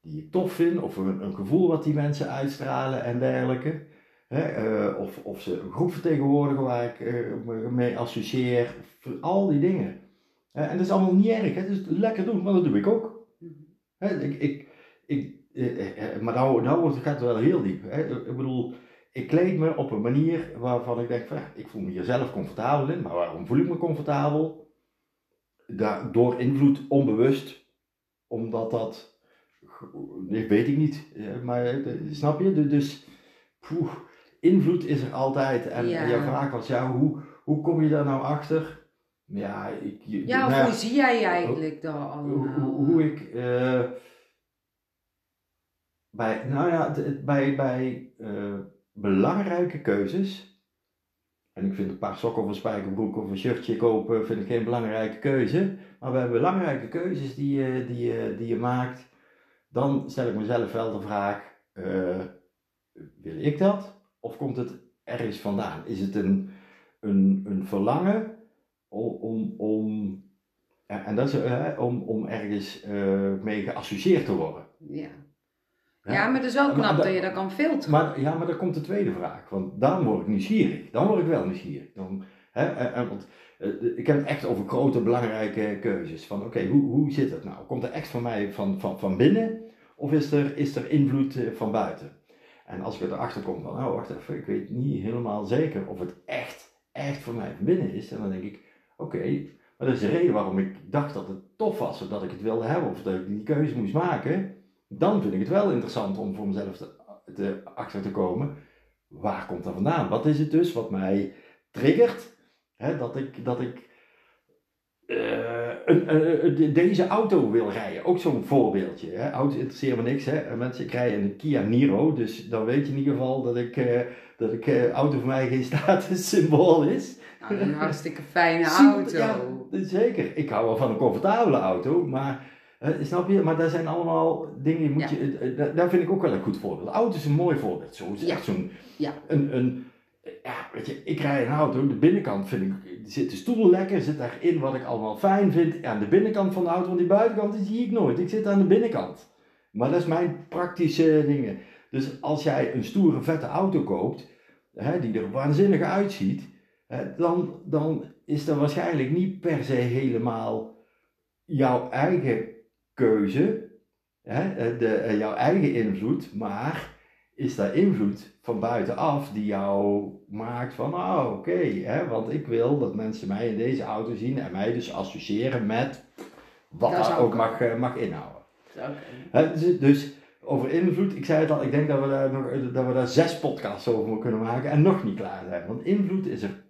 die ik tof vind, of een, een gevoel wat die mensen uitstralen en dergelijke. Eh, of, of ze een groep vertegenwoordigen waar ik me mee associeer, al die dingen. Eh, en dat is allemaal niet erg, hè? dus lekker doen, want dat doe ik ook. Ik, ik, ik, maar nou, nou gaat het wel heel diep. Ik bedoel, ik kleed me op een manier waarvan ik denk ik voel me hier zelf comfortabel in, maar waarom voel ik me comfortabel? Daar, door invloed onbewust, omdat dat, ik weet ik niet, eh, maar eh, snap je? Du- Dus, poeh, invloed is er altijd. En Ja. jouw vraag was, ja, hoe, hoe kom je daar nou achter? Ja, ik, je- Ja, nou hoe zie jij eigenlijk dat allemaal? hoe, hoe ik eh, bij, nou ja, bij, bij belangrijke keuzes, en ik vind een paar sokken of een spijkerbroek of een shirtje kopen, vind ik geen belangrijke keuze, maar bij belangrijke keuzes die je, die je, die je maakt, dan stel ik mezelf wel de vraag, eh, wil ik dat? Of komt het ergens vandaan? Is het een, een, een verlangen om, om, om en dat is eh, om, om ergens eh, mee geassocieerd te worden. Ja. Ja. ja, maar het is wel knap dat- dat je dat kan filteren. Maar, ja, maar dan komt de tweede vraag. Want dan word ik nieuwsgierig. Dan word ik wel nieuwsgierig. Dan, hè, want, ik heb het echt over grote, belangrijke keuzes. Van oké, hoe, hoe zit het nou? Komt er echt van mij van, van, van binnen? Of is er, is er invloed eh, van buiten? En als ik erachter kom van, oh wacht even, ik weet niet helemaal zeker of het echt, echt van mij van binnen is. En dan denk ik, oké, maar dat is de reden waarom ik dacht dat het tof was. Of dat ik het wilde hebben. Of dat ik die keuze moest maken. Dan vind ik het wel interessant om voor mezelf te, te, achter te komen. Waar komt dat vandaan? Wat is het dus wat mij triggert. Hè, dat ik, dat ik eh, een, een- deze auto wil rijden. Ook zo'n voorbeeldje. Hè. Auto's interesseren me niks. Hè. Mensen, ik rij een Kia Niro. Dus dan weet je in ieder geval dat ik, eh, dat ik eh, auto voor mij geen statussymbool is. Nou, een hartstikke fijne Super, auto. ja, zeker. Ik hou wel van een comfortabele auto, maar eh, snap je? Maar daar zijn allemaal dingen, die moet Ja. je, eh, eh, daar- vind ik ook wel een goed voorbeeld. De auto is een mooi voorbeeld. Zo is Ja. echt zo'n, Ja. een, een, eh, ja, weet je, ik rij een auto, de binnenkant vind ik, zit de stoel lekker, zit daarin wat ik allemaal fijn vind. Aan de binnenkant van de auto, want die buitenkant die zie ik nooit. Ik zit aan de binnenkant. Maar dat is mijn praktische dingen. Dus als jij een stoere, vette auto koopt, hè, die er waanzinnig uitziet, hè, dan, dan is dat waarschijnlijk niet per se helemaal jouw eigen keuze, hè, de, jouw eigen invloed, maar is daar invloed van buitenaf die jou maakt van, ah oké, hè, want ik wil dat mensen mij in deze auto zien en mij dus associëren met wat Dat ook mag, eh, mag inhouden. Hè, dus, dus over invloed, ik zei het al, ik denk dat we, daar nog, dat we daar zes podcasts over kunnen maken en nog niet klaar zijn. Want invloed is er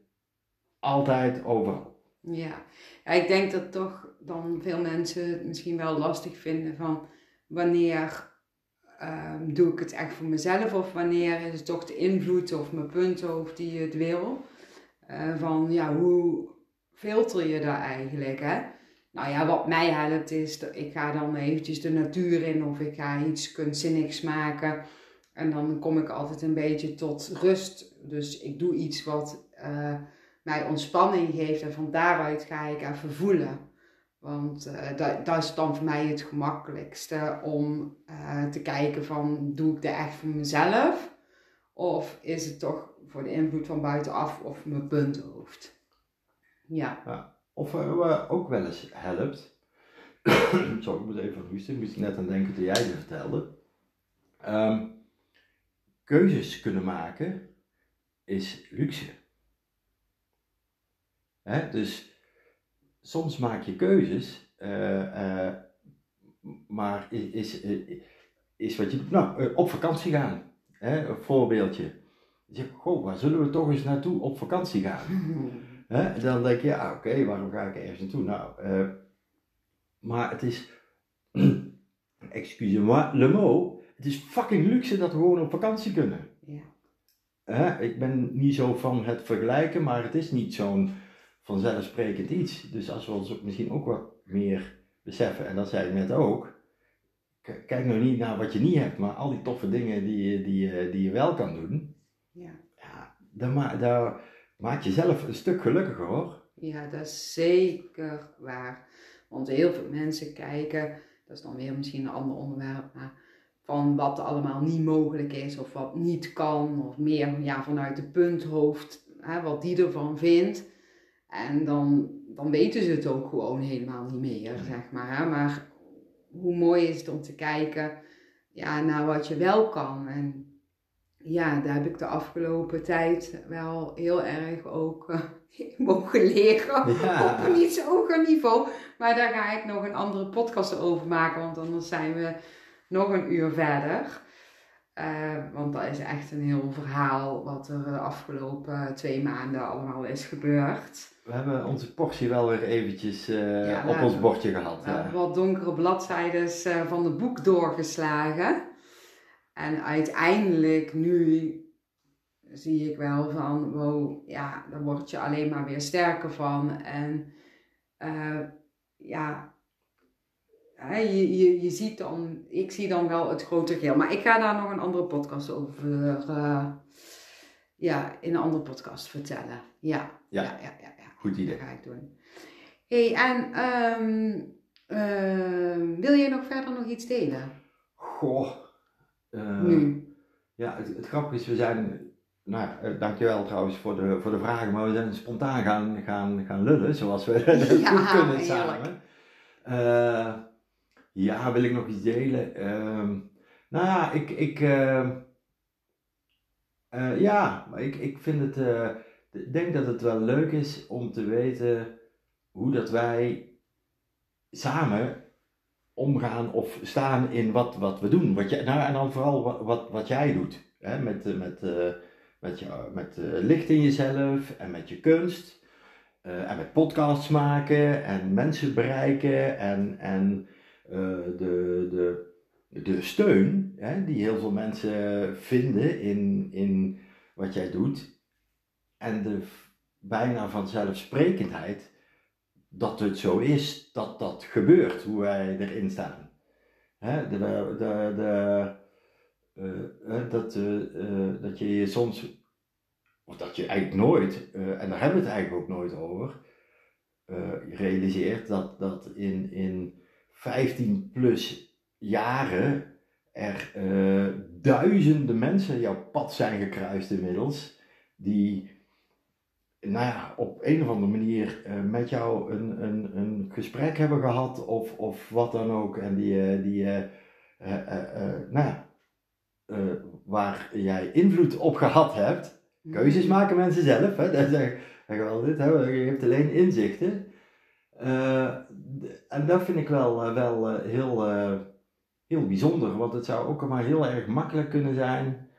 altijd overal. Ja. ja, ik denk dat toch dan veel mensen het misschien wel lastig vinden van wanneer ehm, doe ik het echt voor mezelf of wanneer is het toch de invloed of mijn punthoofd die het wil. Eh, van ja, hoe filter je daar eigenlijk hè? Nou ja, wat mij helpt is, dat ik ga dan eventjes de natuur in of ik ga iets kunstzinnigs maken. En dan kom ik altijd een beetje tot rust. Dus ik doe iets wat eh, mij ontspanning geeft en van daaruit ga ik even voelen. Want eh, dat, dat is dan voor mij het gemakkelijkste om eh, te kijken van doe ik dit echt voor mezelf? Of is het toch voor de invloed van buitenaf of mijn punthoofd? Ja, Of eh, wat ook wel eens helpt. Sorry, ik moet even hoesten. Ik moest net aan denken toen jij dit vertelde. Ehm, keuzes kunnen maken is luxe. Hè? Dus soms maak je keuzes, eh, eh, maar is, is, is wat je doet. Nou, eh, op vakantie gaan. Hè? Een voorbeeldje. Je zegt, goh, waar zullen we toch eens naartoe op vakantie gaan? Hè? Dan denk je, ja, oké, waarom ga ik ergens naartoe? Nou, eh, maar het is, excusez-moi, le mot, het is fucking luxe dat we gewoon op vakantie kunnen. ja. Hè? Ik ben niet zo van het vergelijken, maar het is niet zo'n vanzelfsprekend iets. Dus als we ons ook misschien ook wat meer beseffen, en dat zei ik net ook, kijk nou niet naar wat je niet hebt, maar al die toffe dingen die je, die die je wel kan doen, ja. ja, daar, ma daar maakt je zelf een stuk gelukkiger hoor. Ja, dat is zeker waar. Want heel veel mensen kijken, dat is dan weer misschien een ander onderwerp, maar van wat allemaal niet mogelijk is of wat niet kan, of meer ja, vanuit de punthoofd, hè, wat die ervan vindt. En dan, dan weten ze het ook gewoon helemaal niet meer, zeg maar. Hè. Maar hoe mooi is het om te kijken ja, naar wat je wel kan. En ja, daar heb ik de afgelopen tijd wel heel erg ook eh, mogen leren. Ja. Op een iets hoger niveau. Maar daar ga ik nog een andere podcast over maken, want anders zijn we nog een uur verder. Eh, want dat is echt een heel verhaal wat er de afgelopen twee maanden allemaal is gebeurd. We hebben onze portie wel weer eventjes eh, Ja, op ons bordje gehad. We hebben wat donkere bladzijden eh, van het boek doorgeslagen. En uiteindelijk nu zie ik wel van, wow, ja, daar word je alleen maar weer sterker van. En ja, hè, je, je, je ziet dan, ik zie dan wel het grote geheel. Maar ik ga daar nog een andere podcast over, eh, ja, in een andere podcast vertellen. Ja, Ja. ja, ja, ja. ja. Goed idee. Dat ga ik doen. hey, en ehm, ehm, wil je nog verder nog iets delen? Goh. eh, nu. Ja, het, het grappige is, we zijn, nou, eh, dankjewel trouwens voor de, voor de vragen, maar we zijn spontaan gaan, gaan, gaan lullen, zoals we dat Ja, goed kunnen samen. Eh, ja, wil ik nog iets delen? Ehm, nou ja, ik, ik, ehm, eh, ja, ik, ik vind het, eh, ik denk dat het wel leuk is om te weten hoe dat wij samen omgaan of staan in wat, wat we doen. Wat jij, nou, en dan vooral wat, wat, jij doet. Hè? Met, eh, met, met, met licht in jezelf en met je kunst. en met podcasts maken en mensen bereiken en, en de, de, de steun hè, die heel veel mensen vinden in, in wat jij doet. En de bijna vanzelfsprekendheid dat het zo is dat dat gebeurt, hoe wij erin staan. Hè, de, de, de, uh, dat, uh, dat je je soms, of dat je eigenlijk nooit, en daar hebben we het eigenlijk ook nooit over, realiseert dat, dat in, in 15 plus jaren er duizenden mensen jouw pad zijn gekruist inmiddels, die nou ja, op een of andere manier uh, met jou een, een, een gesprek hebben gehad of, of wat dan ook. En die, uh, die nou ja, waar jij invloed op gehad hebt. Mhm. Keuzes maken mensen zelf, hè? dat zeg wel dit, hè? je hebt alleen inzichten. En dat vind ik wel, wel heel, heel bijzonder, want het zou ook maar heel erg makkelijk kunnen zijn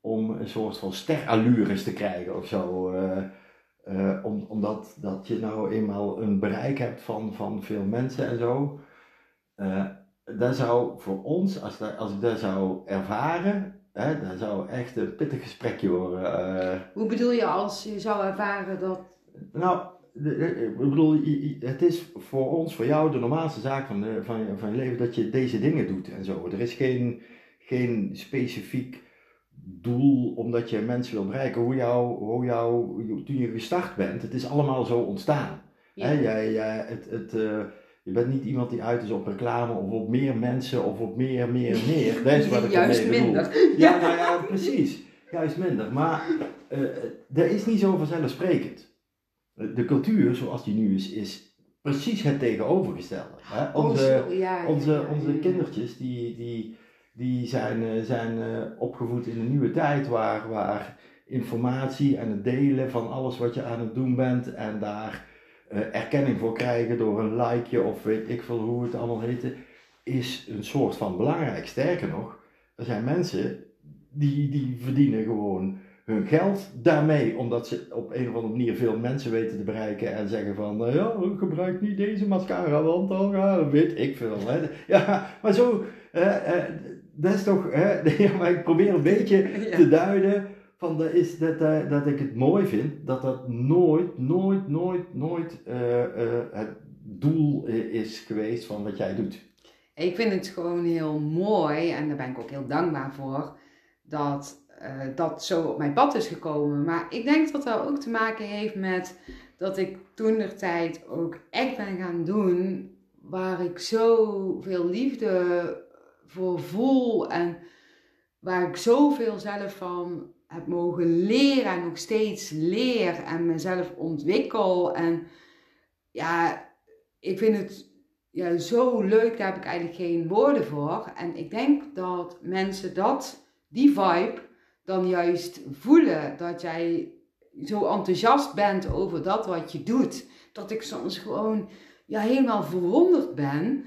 om een soort van sterallures te krijgen of zo. Uh, om, omdat dat je nou eenmaal een bereik hebt van, van veel mensen en zo. Uh, dat zou voor ons, als, dat, als ik dat zou ervaren, hè, dat zou echt een pittig gesprekje worden. Uh, Hoe bedoel je als je zou ervaren dat. Nou, ik bedoel, het is voor ons, voor jou, de normaalste zaak van, de, van, van je leven dat je deze dingen doet en zo. Er is geen, geen specifiek doel omdat je mensen wil bereiken, hoe jou, hoe jou, toen je gestart bent, het is allemaal zo ontstaan. Ja. Jij, jij, het, het, uh, je bent niet iemand die uit is op reclame of op meer mensen of op meer, meer, meer. Dat is wat ik Juist minder. Ja, nou ja, precies. Juist minder. Maar uh, dat is niet zo vanzelfsprekend. De cultuur zoals die nu is, is precies het tegenovergestelde. Hè? Onze, onze, onze kindertjes die, die, die zijn, eh, zijn eh, opgevoed in een nieuwe tijd waar, waar informatie en het delen van alles wat je aan het doen bent en daar uh, erkenning voor krijgen door een likeje of weet ik veel hoe het allemaal heet, is een soort van belangrijk. Sterker nog, er zijn mensen die, die verdienen gewoon hun geld daarmee, omdat ze op een of andere manier veel mensen weten te bereiken en zeggen van, nou ja, gebruik niet deze mascara, want dan gaat, weet ik veel. Hè. Ja, maar zo, dat is toch, hè, ja, maar ik probeer een beetje te duiden van dat, is dat, uh, dat ik het mooi vind dat dat nooit, nooit, nooit, nooit uh, uh, het doel is geweest van wat jij doet. Ik vind het gewoon heel mooi en daar ben ik ook heel dankbaar voor dat dat zo op mijn pad is gekomen. Maar ik denk dat dat ook te maken heeft met dat ik toen de tijd ook echt ben gaan doen waar ik zoveel liefde voor voel en waar ik zoveel zelf van heb mogen leren en nog steeds leer en mezelf ontwikkel. En ja, ik vind het ja, zo leuk, daar heb ik eigenlijk geen woorden voor. En ik denk dat mensen dat, die vibe, dan juist voelen. Dat jij zo enthousiast bent over dat wat je doet. Dat ik soms gewoon ja, helemaal verwonderd ben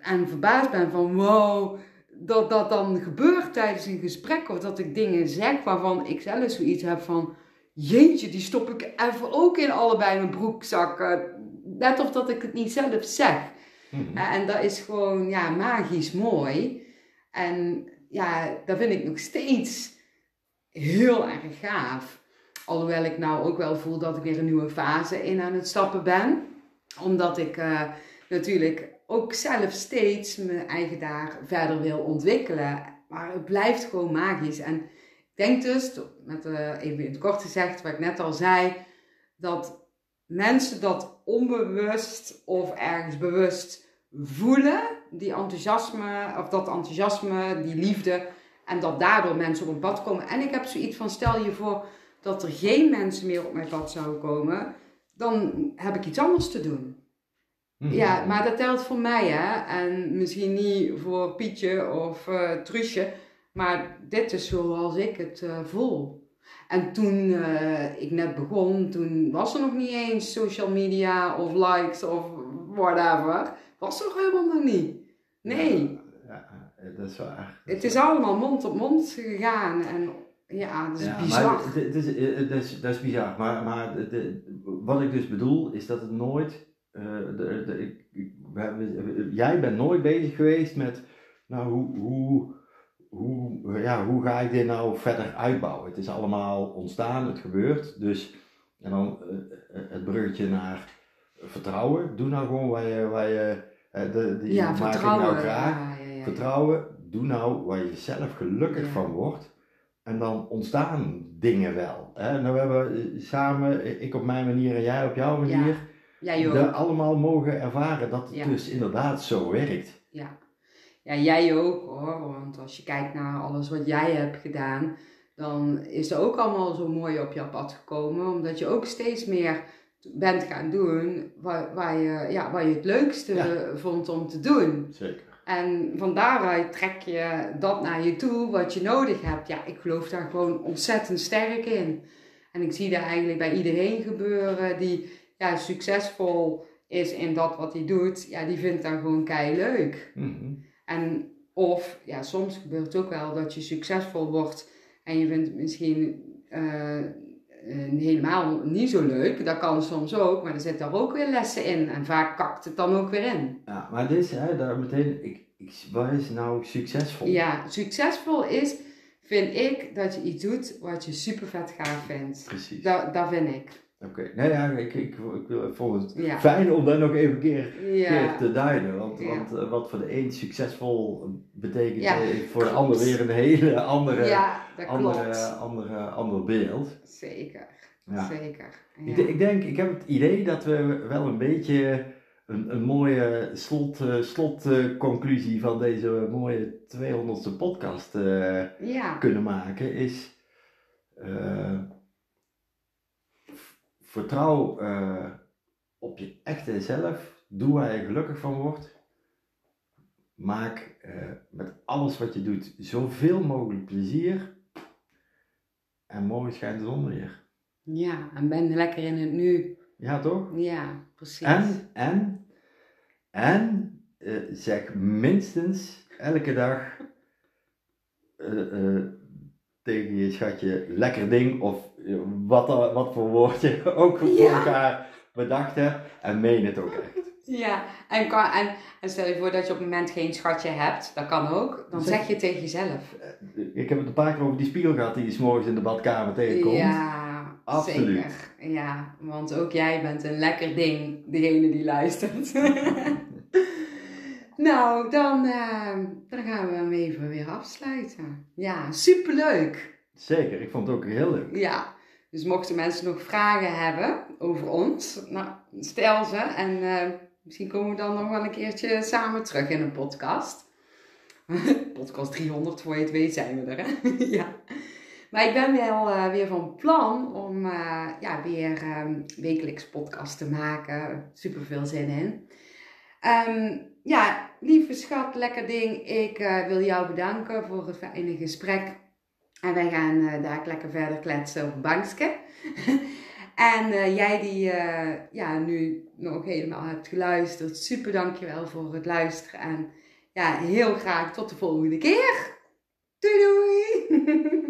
en verbaasd ben van wow, dat dat dan gebeurt tijdens een gesprek of dat ik dingen zeg waarvan ik zelf zoiets heb van jeetje, die stop ik even ook in allebei mijn broekzakken. Net of dat ik het niet zelf zeg. Mhm. En dat is gewoon ja, magisch mooi. En ja, dat vind ik nog steeds heel erg gaaf. Alhoewel ik nou ook wel voel dat ik weer een nieuwe fase in aan het stappen ben. Omdat ik uh, natuurlijk ook zelf steeds mijn eigen daar verder wil ontwikkelen. Maar het blijft gewoon magisch. En ik denk dus, met, uh, even in het kort gezegd, wat ik net al zei, dat mensen dat onbewust of ergens bewust voelen, die enthousiasme, of dat enthousiasme, die liefde, en dat daardoor mensen op een pad komen. En ik heb zoiets van, stel je voor dat er geen mensen meer op mijn pad zouden komen, dan heb ik iets anders te doen. Mhm. Ja, maar dat telt voor mij, hè. En misschien niet voor Pietje of uh, Truusje. Maar dit is zoals ik het uh, voel. En toen uh, ik net begon, toen was er nog niet eens social media of likes of whatever. Was er helemaal nog niet. Nee. Ja dat is waar. Het is allemaal mond op mond gegaan. En Ja, dat is Ja, bizar. maar het- is, eh, het is, dat is bizar. Maar, maar de, wat ik dus bedoel, is dat het nooit. eh, de, de, ik, hebben- jij bent nooit bezig geweest met. Nou, hoe, hoe, hoe, ja, hoe ga ik dit nou verder uitbouwen? Het is allemaal ontstaan, het gebeurt. Dus, en dan eh, eh, het bruggetje naar vertrouwen. Doe nou gewoon waar je. Waar je eh, de, die ja, vertrouwen. nou graag. Ja, ja, ja. Vertrouwen, doe nou waar je zelf gelukkig Ja. van wordt. En dan ontstaan dingen wel. Hè? Nou, we hebben eh, samen, ik op mijn manier en jij op jouw manier, dat allemaal mogen ervaren dat het Ja. dus inderdaad zo werkt. Ja. ja, jij ook hoor. Want als je kijkt naar alles wat jij hebt gedaan, dan is er ook allemaal zo mooi op jouw pad gekomen. Omdat je ook steeds meer bent gaan doen waar, waar, je, ja, waar je het leukste Ja. vond om te doen. Zeker. En van daaruit trek je dat naar je toe wat je nodig hebt. Ja, ik geloof daar gewoon ontzettend sterk in. En ik zie dat eigenlijk bij iedereen gebeuren die ja, succesvol is in dat wat hij doet. Ja, die vindt dat gewoon kei leuk. Mhm. En of, ja, soms gebeurt het ook wel dat je succesvol wordt en je vindt misschien eh, helemaal niet zo leuk. Dat kan soms ook, maar er zitten daar ook weer lessen in. En vaak kakt het dan ook weer in. Ja, maar dit is, hè, daar meteen, ik, ik, wat is nou succesvol? Ja, succesvol is, vind ik, dat je iets doet wat je super vet gaaf vindt. Precies. Dat, dat vind ik. Oké, nee, ja, ik, ik, ik, vond het Ja. fijn om dat nog even een keer, Ja. keer te duiden. Want, Ja. want eh, wat voor de een succesvol betekent, eh, voor de ander weer een hele andere, andere, andere, ander beeld. Zeker. Zeker. Ik, ik denk, ik heb het idee dat we wel een beetje een, een mooie slot, eh, slotconclusie van deze mooie 200ste podcast kunnen maken. Is vertrouw eh, op je echte zelf. Doe waar je gelukkig van wordt. Maak eh, met alles wat je doet zoveel mogelijk plezier. En morgen schijnt de zon weer. Ja, en ben lekker in het nu. Ja, toch? Ja, precies. En, en, en eh, zeg minstens elke dag tegen je schatje lekker ding of wat, dan- wat voor woord je ook voor Ja. elkaar bedacht hebt en meen het ook echt. Ja, en, kan, en, en stel je voor dat je op het moment geen schatje hebt, dat kan ook, dan Zeg- zeg je tegen jezelf. Eh, Ik heb het een paar keer over die spiegel gehad die je 's morgens in de badkamer tegenkomt. Ja, Absoluut. zeker. Ja, want ook jij bent een lekker ding, degene die luistert. nou, dan, eh, dan gaan we hem even weer afsluiten. Ja, superleuk. Zeker, ik vond het ook heel leuk. Ja, dus mochten mensen nog vragen hebben over ons, nou, stel ze. En eh, misschien komen we dan nog wel een keertje samen terug in een podcast. podcast 300, voor je het weet zijn we er, hè? ja. Maar ik ben wel eh, weer van plan om eh, ja, weer ehm, wekelijks podcast te maken. Super veel zin in. Ehm, ja, lieve schat, lekker ding. Ik wil jou bedanken voor het fijne gesprek. En wij gaan eh, daar lekker verder kletsen op bankje. en eh, jij die eh, ja, nu nog helemaal hebt geluisterd, super dankjewel voor het luisteren. En ja, heel graag tot de volgende keer. Doei doei!